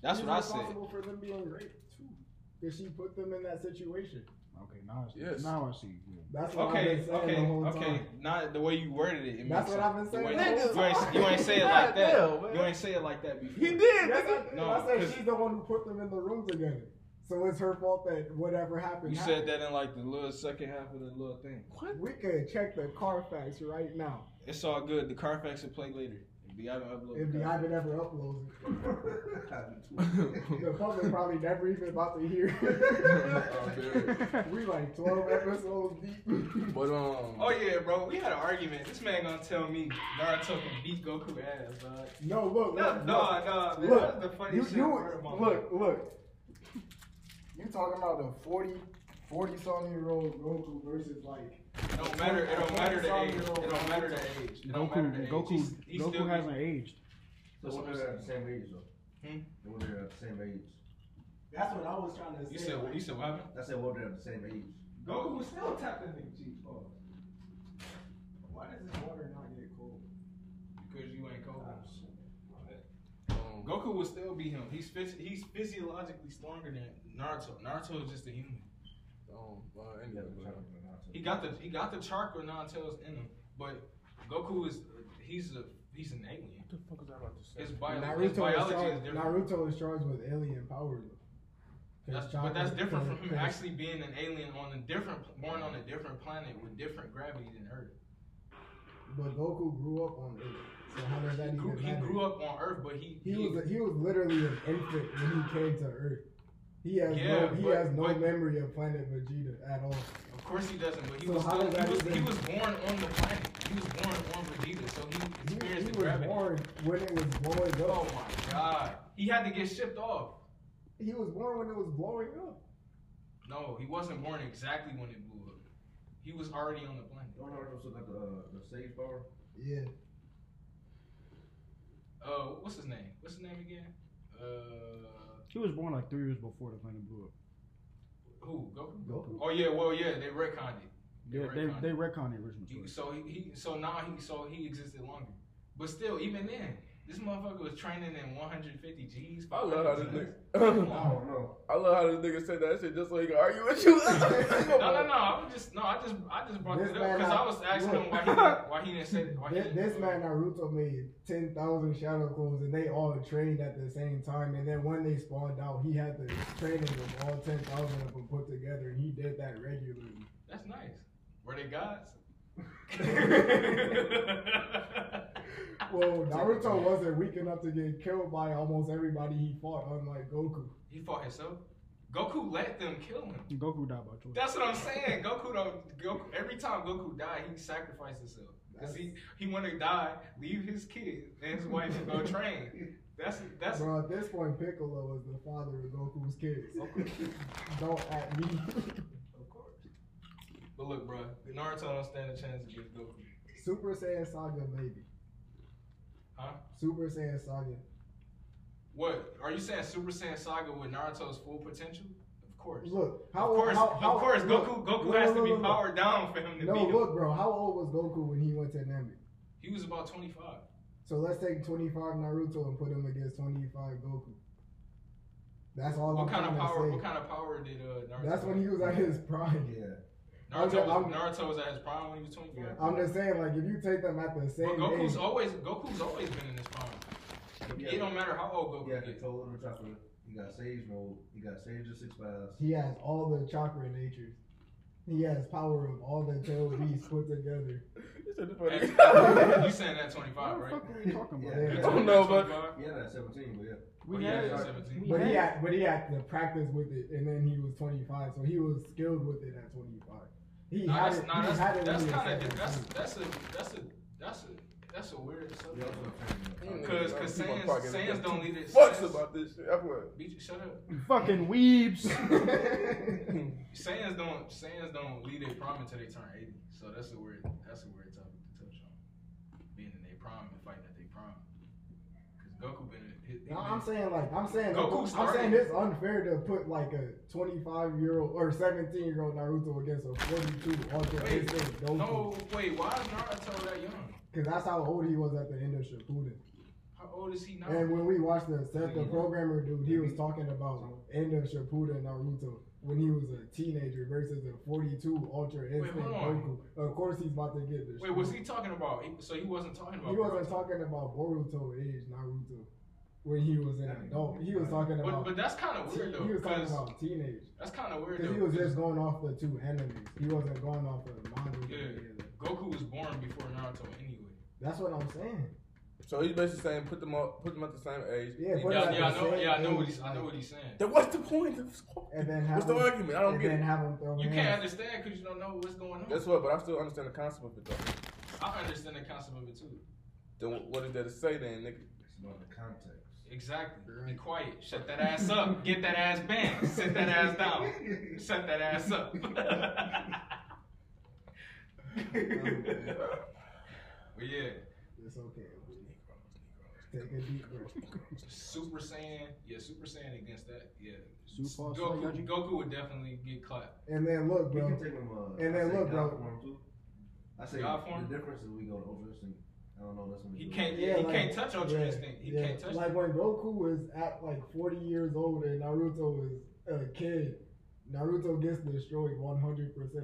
That's what I said. responsible for them being raped too, because she put them in that situation. Okay, now I see. Yes. Now I see. Yeah. That's what I've Okay, been saying okay, the whole okay. time. Not the way you worded it. it That's what I've been saying You ain't, you ain't, you ain't say it like that. Goddamn, man. You ain't say it like that before. He did. Yes. I, did. No, I said 'cause- she's the one who put them in the room together. So it's her fault that whatever happened. You happened. said that in like the little second half of the little thing. We could check the Carfax right now. It's all good. The Carfax will play later. If the Ivan upload. If the Ivan ever uploads it, the public probably never even about to hear. We like twelve episodes deep. But um. Oh yeah, bro. We had an argument. This man gonna tell me Naruto can beat Goku ass, dog. No, look, No, look, no, look. no, man. Look, That's the You, funniest shit you, I've heard in my life. look, look. You talking about the 40, 40 something year old Goku versus like It don't matter. It don't matter the age. It don't matter the age. It don't matter the Goku, age. Goku, He's, he's Goku still hasn't aged. So when they're at the same age though. Hmm? When they're at the same age. that's what I was trying to say. You said. You said what happened? I said when they're at the same age. Goku was still tapping nigga cheeks. Oh, Why does this water not get cold? because you ain't cold. um, Goku would still beat him. He's phys- he's physiologically stronger than Naruto. Naruto is just a human. um, Yeah, anyway, but bro. He got the he got the chakra nine-tails in him, but Goku is he's a he's an alien. What the fuck was I about to say? His, bio, his Naruto, is biology is charged, different. Naruto is charged with alien power. though. That's, but that's different from him actually being an alien on a different born on a different planet with different gravity than Earth. But Goku grew up on Earth, so how does that He grew, even he grew up on Earth, but he He was he was literally an infant when he came to Earth. He has Yeah, no he but- has no but- memory of Planet Vegeta at all. Of course he doesn't, but he So was, still, he, was he was born on the planet. He was born on Vegeta, so he He, experienced he the was gravity. born when it was blowing Oh up. my god, he had to get shipped off. He was born when it was blowing up. No, he wasn't born exactly when it blew up. He was already on the planet. Don't Naruto still got the uh, the sage power? Yeah. Uh, what's his name? What's his name again? Uh, He was born like three years before the planet blew up. Who? Goku. Goku. Oh, oh yeah, well yeah, they retconned it. They they, retconned they it. retcon the original He- story. so he, he so now he so he existed longer, but still even then, this motherfucker was training in 150 G's. I love how this 500 Gs. nigga. Come I don't know. I love how this nigga said that shit just so he can argue with you. No, no, no. I was just no. I just I just brought This this up because I was asking look. him why he didn't, why he didn't say why he This, didn't, this man Naruto made ten thousand shadow clones and they all trained at the same time and then when they spawned out he had the training of all ten thousand of them put together and he did that regularly. That's nice. Were they gods? Well, Naruto wasn't weak enough to get killed by almost everybody he fought, unlike Goku. he fought himself. Goku let them kill him. Goku died by choice. That's what I'm saying. Goku don't. Goku, every time Goku died, he sacrificed himself because he he want to die, leave his kid and his wife and go train. That's that's. Bro, at this point, Piccolo is the father of Goku's kids. Don't at me. Of course. But look, bro, Naruto don't stand a chance against Goku. Super Saiyan Saga, maybe. Huh? Super Saiyan Saga. What are you saying? Super Saiyan Saga with Naruto's full potential? Of course. Look, how of course, how, how, of course, look, Goku Goku look, has look, to be look, look. powered down for him to No, beat him. look, bro. How old was Goku when he went to Namek? He was about 25. So let's take 25 Naruto and put him against 25 Goku. That's all What I'm kind of power? to What kind of power did uh, Naruto? That's when he was at his prime. Yeah. Naruto, was, I'm- Naruto was at his prime when he was 25. Yeah. I'm just saying, like, if you take them at the But same Goku's age, always Goku's always been in his prime. Yeah. It don't matter how old Goku Yeah, gets. control of the chakra. You got Sage mode. You got Sage of Six Paths. he has all the chakra natures. He has power of all the tail beasts put together. You saying that 25, What the right? fuck are we talking about? Yeah. Yeah. I don't know, but 25? Yeah, that's 17, but yeah. We Oh, yeah, had, yeah, 17. But he had- had, but he had to practice with it, and then he was 25, so he was skilled with it at 25. He Nah, had that's, it. nah, he that's, had it that's when he was kind of that's that's a that's a that's a that's a weird Yeah, subject. also training. Cause, cause Saiyans, Saiyans don't lead it. Fucks about this shit. I. Beat you, shut up. fucking weebs. Saiyans don't Saiyans don't lead their prime until they turn 80. So that's a weird that's a weird topic to touch on. Being in their prime and fighting at their prime. Cause Goku been in His- No, I'm saying like I'm saying Goku I'm started- saying it's unfair to put like a 25 year old or 17 year old Naruto against a 42 Ultra Wait, Goku. No, wait, why is Naruto that young? Because that's how old he was at the end of Shippuden. How old is he now? And when we watched the Seth the Programmer dude, he was talking about end of Shippuden Naruto when he was a teenager versus a 42 Ultra Instinct. Goku. Of course, he's about to get this. Wait, was he talking about? So he wasn't talking about. He wasn't Naruto. talking about Boruto age Naruto when he was an adult. He was talking about. but that's kind of weird though. he was talking about teenage. that's kind of weird Because though. he was just going off the two enemies. He wasn't going off the manga. Yeah. Goku was born before Naruto anyway. That's what I'm saying. So he's basically saying put them up, put them at the same age. Yeah, He Yeah, them got- yeah, I know. Yeah, I know what he's. I know what he's saying. Then what's the point? Of, And then have what's the him- argument? I don't and get then it. have him throw You hands. can't understand because you don't know what's going on. Guess what? But I still understand the concept of it though. I understand the concept of it too. Then what is there to say then, nigga? It's about the context. Exactly. Be quiet. Shut that ass up. Get that ass banned. Sit that ass down. Shut that ass up. but yeah, It's okay. Take a deep breath. Super Saiyan. Yeah, Super Saiyan against that. Yeah. Super Goku, Saiyan. Goku would definitely get clapped. And then look, We bro. can take them. Uh, And then look, God bro. form, too. I say God form? the difference is we go to Ultra Instinct. I don't know. That's when we He can't. Yeah, he like- can't touch Ultra yeah, Instinct. He yeah. can't touch. Like when Goku was at like 40 years old and Naruto was a kid, Naruto gets destroyed 100% of the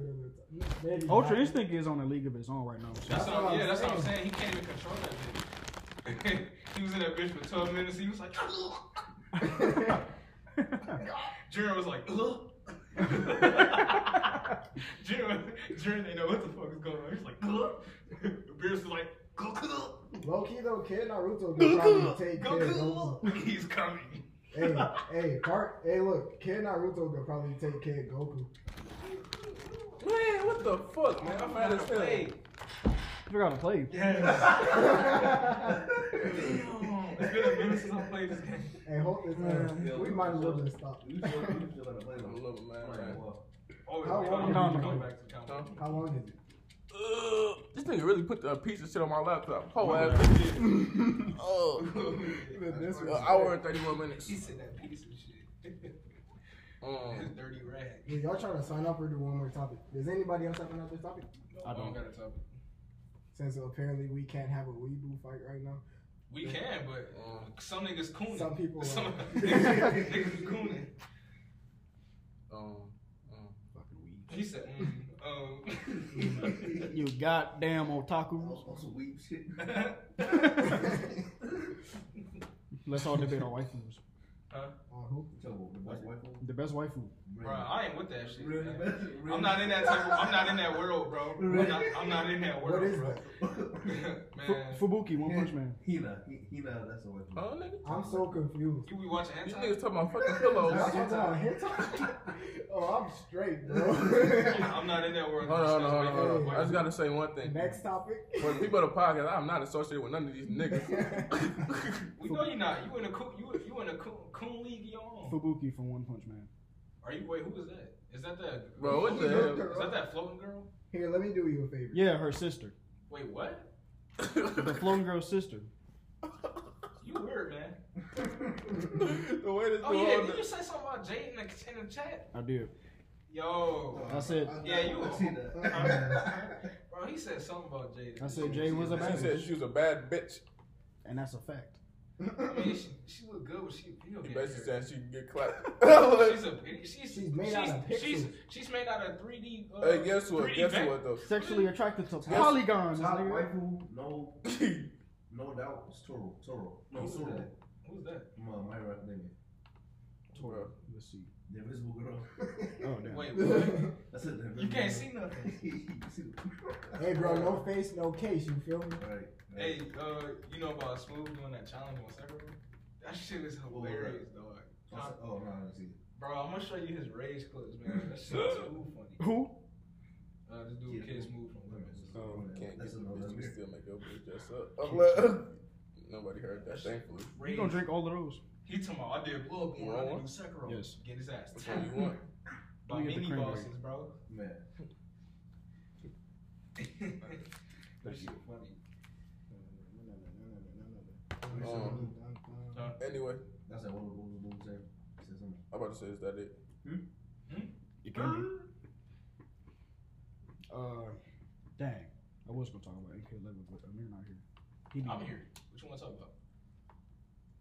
time. Ultra oh, not. Instinct is on a league of its own right now. so- That's That's what, what I'm yeah, that's what I'm saying. saying. He can't even control that bitch. he was in that bitch for 12 minutes. He was like, Jiren was like, ugh. Jiren, Jiren didn't know what the fuck is going on. He's was like, ugh. Beerus was like, Goku, Low key though, kid Naruto could probably take Kid Goku. Goku, he's coming. hey, hey, part, hey, look, Kid Naruto could probably take Kid Goku. Man, what the fuck, man? I'm mad as hell. Hey, You forgot to play. yes. It's been a minute since I played this game. Hey, hold this. Uh, we might as well just stop. You still, you still play I'm a them. little mad, Alright, man. well, Oh, How wait, long hold have on, you going been- back to count. Huh? How long is it? This nigga really put the piece of shit on my laptop. Whole ass. Oh, This an hour and thirty more minutes. He said that piece of shit. Um, His dirty rag. Yeah, y'all trying to sign up or do one more topic? Does anybody else have another topic? I don't. got a topic. Since apparently we can't have a weeaboo fight right now. We can, but um, some niggas cooning. Some people are- Some niggas, niggas cooning. um, um, Fucking weed. He said, mm, um. You goddamn otakus. also weep shit. Let's all debate our waifus. huh? On who? The best wife The best waifu. Bro, I ain't with that shit. Really? Really? I'm not in that type of, I'm not in that world, bro. I'm not, I'm not in that world, What is bro. that? Fu- Man, Fubuki, One Punch Man. Hina, He- Hina, that's a wife. oh, nigga. I'm so confused. you be watching These hentai? niggas talking about fucking Y'all pillows. talking about hentai? Oh, I'm straight, bro. I'm not in that world. Hold on, hold on, hold on, hold on. Hey. I just gotta say one thing. Next topic. For the people of the podcast, I'm not associated with none of these niggas. We know you're not. You in a you, you in a coon, coon league of your. Fubuki from One Punch Man. Are you? Wait, who is that? Is that that? Bro, what the hell? Is that that floating girl? Here, let me do you a favor. Yeah, her sister. Wait, what? The floating girl's sister. You weird, man. the way this Oh yeah, on. did you say something about Jade in the, in the chat? I did. Yo, I said, Yeah, you- I see that. bro, he said something about Jade. I said Jay was a She bad said she was a bad bitch. And that's a fact. I mean, she, she look good, but she video She game. basically character. said she can get clapped. She's a she's, She's made she's, out of she's, pixels. she's made out of 3D. Uh, Hey, guess what? 3D Guess vec- what though? Sexually attracted to Yes. polygons. Top nigga. no, no doubt, It's Toru. Toru. No, Who's Toru. that? Who's that? From uh, My Hero Academia. Bro. Let's see. The Invisible Girl. Oh, damn. Wait, what? That's it. You can't Invisible see nothing. Girl. You can see the- hey, bro, no face, no case. You feel me? Right. right. Hey, uh, you know about Smooth doing that challenge on Sekiro? That shit is was hilarious, dog. Oh, so- Oh, no, I didn't see it. Bro, I'm gonna show you his rage clips, man. That shit's too funny. Who? Uh, this dude, Kid Smooth from Lemons. Oh, Yeah, can't that's get the bitch, we mirror. still make your bitch dress up. I'm like, nobody heard that, thankfully. You Rage. gonna drink all of those? He talking about, I did Bloodborne, You I want did one? do Sekiro. Yes. Get his ass. Which one you want? By Let me get the mini bosses, bro. Man. that shit funny. Um, Huh? Anyway, That's like what was saying. Said something. I'm about to say, is that it? You can be. Uh, dang. I was gonna talk about MK11, but Amir not here. He be- I'm here. What you want to talk about?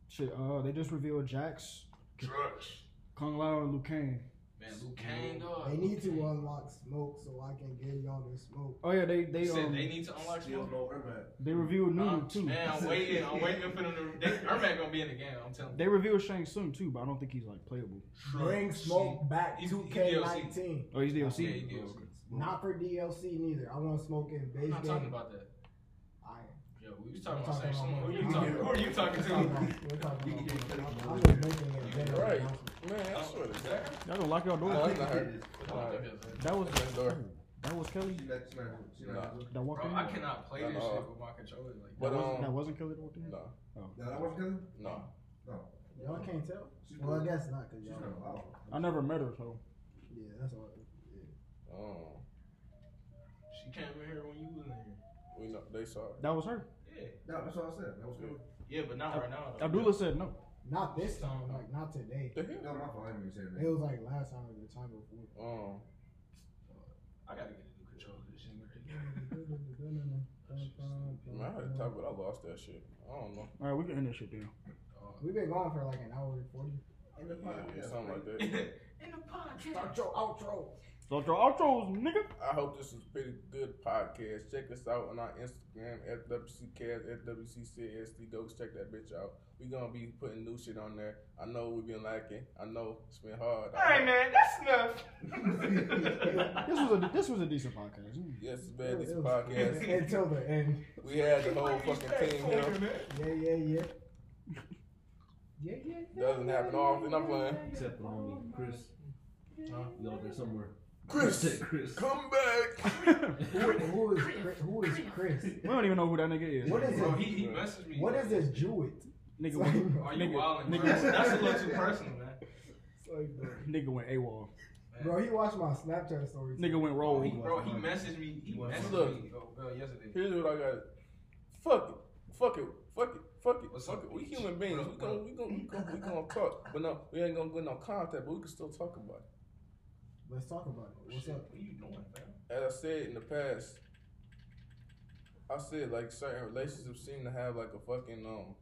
Shit. Uh, they just revealed Jax, Drugs. Kung Lao, and Liu Kang. Man, Luke Kang, dog. They need to unlock smoke so I can give y'all the smoke. Oh yeah, they they They said um they need to unlock smoke. no Urban. they revealed Nunu Um, too. Man, I'm waiting. I'm waiting for them to. They, Ermac gonna be in the game. I'm telling you. They revealed Shang Tsung too, but I don't think he's like playable. Bring smoke back He's- to he's K19. Oh, he's DLC. Yeah, he DLC. Not for DLC neither. I want smoke in I'm base not talking about that. I am. Yo, we was talking about talking about- Who you talking? Who are you talking to? we're talking about- I'm just making a general Right. announcement. Man, I swear to God. Y'all gonna lock your door? No, it's not. That was Next door. that was Kelly. She not, she not. Nah. That walked Bro, in. I cannot play this shit with my controller. Like, But that, wasn't, um, that wasn't Kelly that walked in. no, Yeah, that was good. no. No, Y'all can't tell? she's Well, I guess not, because y'all. not. I never met her, so Yeah, that's all. Yeah. Um, she came in here when you was in here. we know they saw it. that was her. Yeah. No, that's what I said. That was good. Yeah, but not right now. though. Abdullah said no. Not this time, like, not today. The No, my fault. I didn't even say It was like last time or the time before. Um, I gotta get a new controller. This shit crazy. man, I had to talk, but I lost that shit. I don't know. All right, we can end this shit then. We've been going for like an hour and 40. In the Yeah, podcast. something like that. in the podcast. Start your outro. So your outros, nigga. I hope this is a pretty good podcast. Check us out on our Instagram, FWCcast, FWCCST. Go check that bitch out. We gonna be putting new shit on there. I know we've been lacking. I know it's been hard. Hey man, that's enough. This was a this was a decent podcast. Yes, it's bad. This It was- podcast. Until the end. We had the whole fucking team here. Yeah, yeah, yeah. Yeah, yeah, yeah. Doesn't happen often. I'm playing. Except for homie Chris. Huh? You out there somewhere. Chris, Chris. come back. Who, who is Chris? Who is Chris? We don't even know who that nigga is. What is Bro, it? he, he messaged me. What is this Jewett? Nigga It's went, like- Are you Nigga- wilding? nigga- bro? That's, that's a little too personal, man. it's like, bro. nigga went AWOL. Bro, he watched my Snapchat stories. Nigga went Bro, roll. he, bro, he messaged me. He Look. messaged me oh, uh, yesterday. Here's what I got. Fuck it. Fuck it. Fuck it. Fuck it. What's Fuck it. We human beings. Bro, We bro. gonna we gonna we gonna, we gonna talk. But no, we ain't gonna get no contact. But we can still talk about it. Let's talk about it. What's Shit, up? What are you doing, fam? As I said in the past, I said like certain relationships seem to have like a fucking um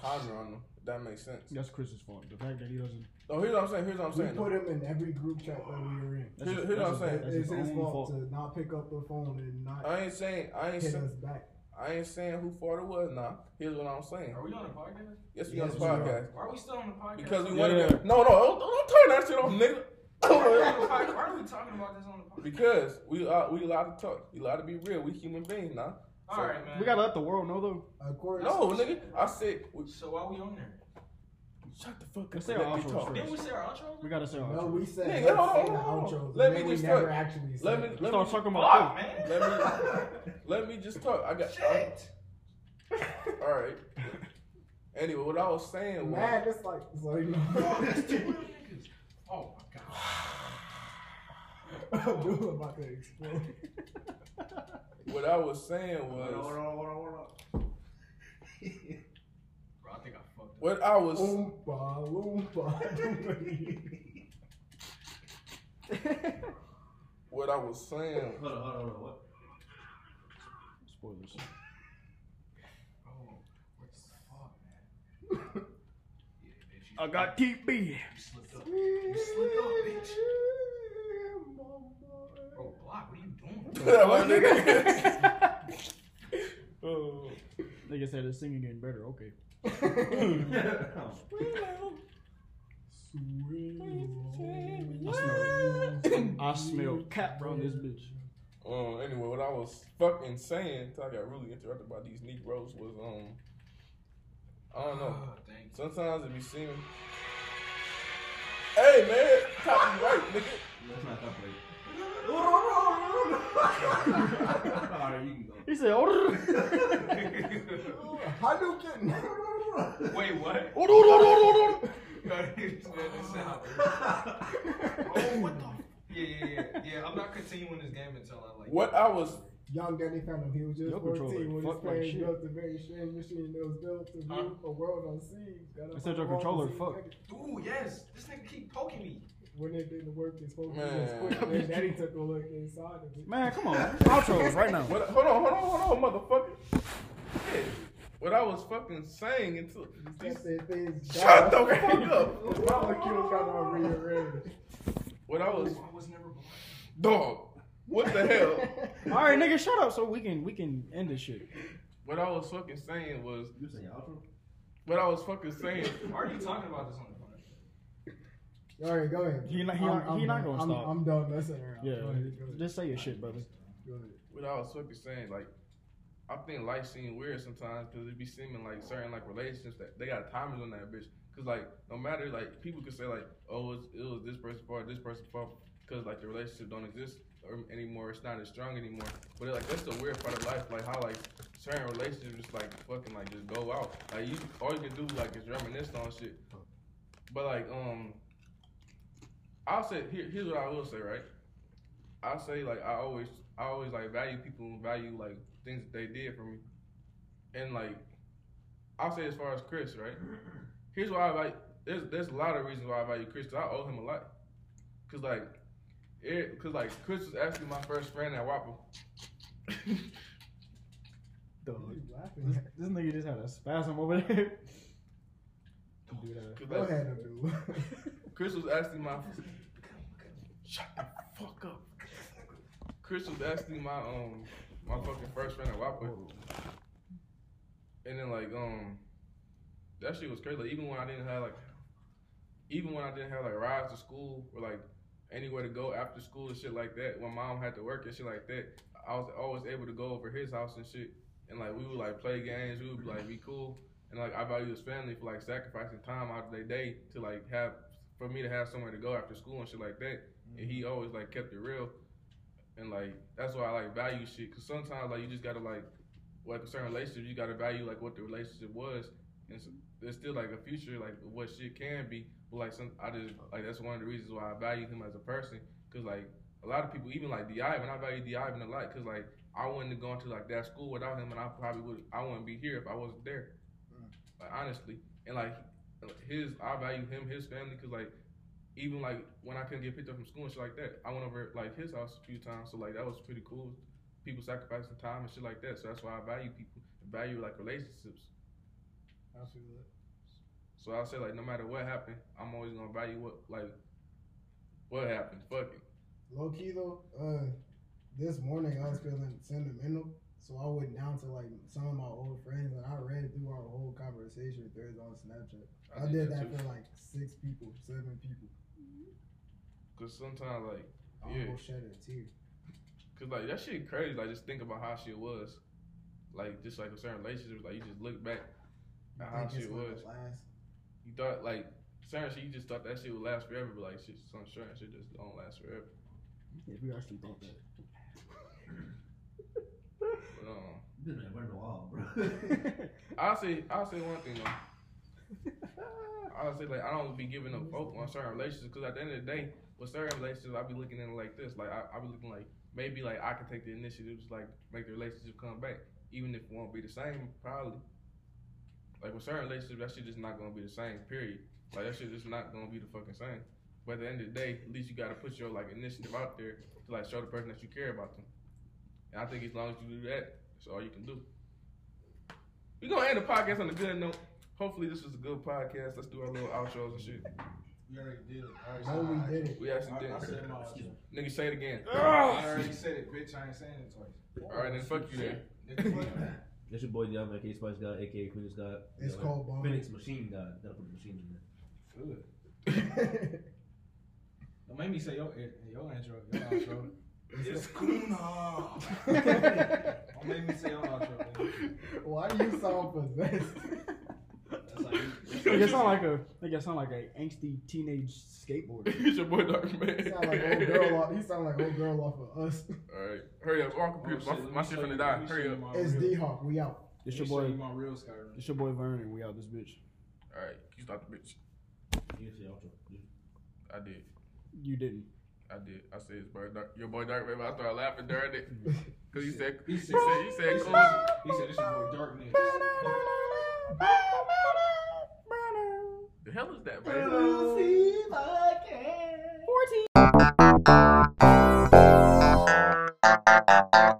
timer on them. If that makes sense. That's Chris's fault. The fact that he doesn't. Oh, here's what I'm saying. Here's what I'm We saying. put him in every group chat that we were in. That's Here- his- here's what I'm his- saying. that's It's his his own fault to not pick up the phone and not I ain't saying I ain't hit saying us back. I ain't saying who fault it was. Nah, here's what I'm saying. Are we on the podcast? Yes, we Yes, on the we are. podcast Why are we still on the podcast? because we Yeah. wanted to. No, no, don't, don't turn that shit off, nigga. Why, why are we talking about this on the podcast? Because we are we allowed to talk. We allowed to be real. We human beings now. All right, man. We gotta let the world know though. According No, nigga. I said we, So why we on there? shut the fuck Let's say our Let outro Didn't we say our outro? We gotta say our No, outro. we said Nigga, hold on, hold on. Let me just talk. actually Let me it. let Start me talking Fuck, about man. let me let me just talk. I got Shit. all right. Anyway, what I was saying was Man, it's like, it's like Oh my god. Abdul about to explode. what I was saying Hold on, hold was on, hold on, hold on. Bro, I think I fucked up. what I was Oompa, loompa. what I was saying. Hold on, hold on, hold on. What? Spoilers. Oh, what the fuck, man? Yeah, bitch. You, I got deep TB. you slipped up. You slipped up, bitch. Bro, block, what are you doing? My nigga. Oh. Nigga said the singing getting better. Okay. I smell. I smell cat around this bitch. Um, anyway, what I was fucking saying, till I got really interrupted by these Negroes, was um, I don't know. Ah, oh, thank you. Sometimes it be seeming. Hey man, copyright, nigga. That's not copyright. Alright, you can go. He said, "Oh." Hadouken. Wait, what? oh, oh, oh, oh, oh. oh, what the? Yeah, yeah, yeah. Yeah, I'm not continuing this game until I like. What I was Young Danny found him. He was just Your 14 when his fuck like parents built a very strange machine that was built to Huh? a world unseen. Got up I said your controller to fuck. niggas. Dude, yes. This nigga keep poking me. When it didn't work, it's supposed to Man. quick. Then Daddy took a look inside of it. Man, come on. Outros right now. What, hold on, hold on, hold on, motherfucker. Yeah. What I was fucking saying until He said that things Shut died. the fuck up. His molecules got all rearranged. what I was I was never born. dog. What the hell? All right, nigga, shut up so we can we can end this shit. What I was fucking saying was You say outro? what I was fucking saying. Why are you talking about this on the phone? All right, go ahead. He not- he I'm- not- he I'm not done. gonna I'm, stop. I'm done messing around. Yeah, Go ahead, go ahead. just say your shit, brother. Go ahead. What I was fucking saying, like, I think life seems weird sometimes because it be seeming like certain like relationships that they got timers on that bitch. Cause like no matter like people could say like oh it's, it was this person's fault, this person's fault, because like the relationship don't exist or anymore. It's not as strong anymore. But like that's the weird part of life, like how like certain relationships just like fucking like just go out. Like you all you can do like is reminisce on shit. But like um, I'll say here, here's what I will say right. I'll say like I always I always like value people and value like things that they did for me. And like I'll say as far as Chris, right? Here's why I like. there's there's a lot of reasons why I value Chris 'cause I owe him a lot. Cause like it cause like Chris was actually my first friend at WAPA. What you laughing This, at? this nigga just had a spasm over there. Don't do that. 'Cause, Go like, ahead, Abdul. Chris was actually my Shut the fuck up. Chris was actually my um my fucking first friend at WAPA. And then like um that shit was crazy. Like, even when I didn't have like even when I didn't have like rides to school or like anywhere to go after school and shit like that, when mom had to work and shit like that, I was always able to go over his house and shit. And like we would like play games, we would like be cool. And like I value his family for like sacrificing time out of their day to like have for me to have somewhere to go after school and shit like that. And he mm-hmm. always like kept it real. And like that's why I like value shit. Cause sometimes like you just gotta like like a certain relationship, you gotta value like what the relationship was. And so, there's still like a future like what shit can be. But like some, I just like that's one of the reasons why I value him as a person. Cause like a lot of people, even like Di, when I value Di even a lot, cause like I wouldn't have gone to like that school without him, and I probably would. I wouldn't be here if I wasn't there. Mm. Like honestly, and like his, I value him, his family, cause like even like when I couldn't get picked up from school and shit like that, I went over like his house a few times. So like that was pretty cool. People sacrificing time and shit like that. So that's why I value people, value like relationships. It. So I'll say like no matter what happened, I'm always gonna value what like what happened. Fuck it. Low key though, uh, this morning I was feeling sentimental, so I went down to like some of my old friends and I read through our whole conversation threads on Snapchat. I, did that too. for like six people, seven people. Cause sometimes like I Yeah. almost shed a tear. Cause like that shit crazy. Like just think about how shit was. Like just like a certain relationship, like you just look back at how shit gonna was. Last? You thought like certain shit, you just thought that shit would last forever, but like shit, some certain shit just don't last forever. Yeah, we actually thought that. But um, You've been there for a while, bro. I'll say I'll say one thing though. I'll say like I don't be giving up hope on certain relationships because at the end of the day, with certain relationships, I'll be looking at it like this. Like I, I be looking like maybe like I can take the initiative to like make the relationship come back, even if it won't be the same probably. Like with certain relationships, that shit just not gonna be the same. Period. Like that shit just not gonna be the fucking same. But at the end of the day, at least you gotta put your like initiative out there to like show the person that you care about them. And I think as long as you do that, that's all you can do. We gonna end the podcast on a good note. Hopefully this was a good podcast. Let's do our little outros and shit. We already did it. I already No, we said it. did it. We actually did. I said my. Nigga, say it again. I already said it, bitch. I ain't saying it twice. All right, then fuck you then. Nigga, fuck you. That's your boy Diablo, aka Spice God, aka Phoenix God. It's Yeah, called Bomb. Phoenix Machine God. Gotta put the machine in there. Good. Don't make me say your your intro, your outro. it's Kuna. Don't make me say your outro. man. Why do you sound possessed? Like, sound like a like sound like a angsty teenage skateboarder. He's your boy Dark Man. He sound like old girl off. He sound like old girl off of us. All right, hurry up. All computers. Oh, shit, my shit finna die. Hurry up. It's D Hawk. We out. It's your boy. My real Skyrim. It's your boy Vernon. We out this bitch. All right, you stop the bitch. You. I did. You didn't. I did. I said it's boy dark, your boy Dark but I started laughing during it because you said, said, said, said you said you said. He said this is boy Dark the hell is that, man? 14.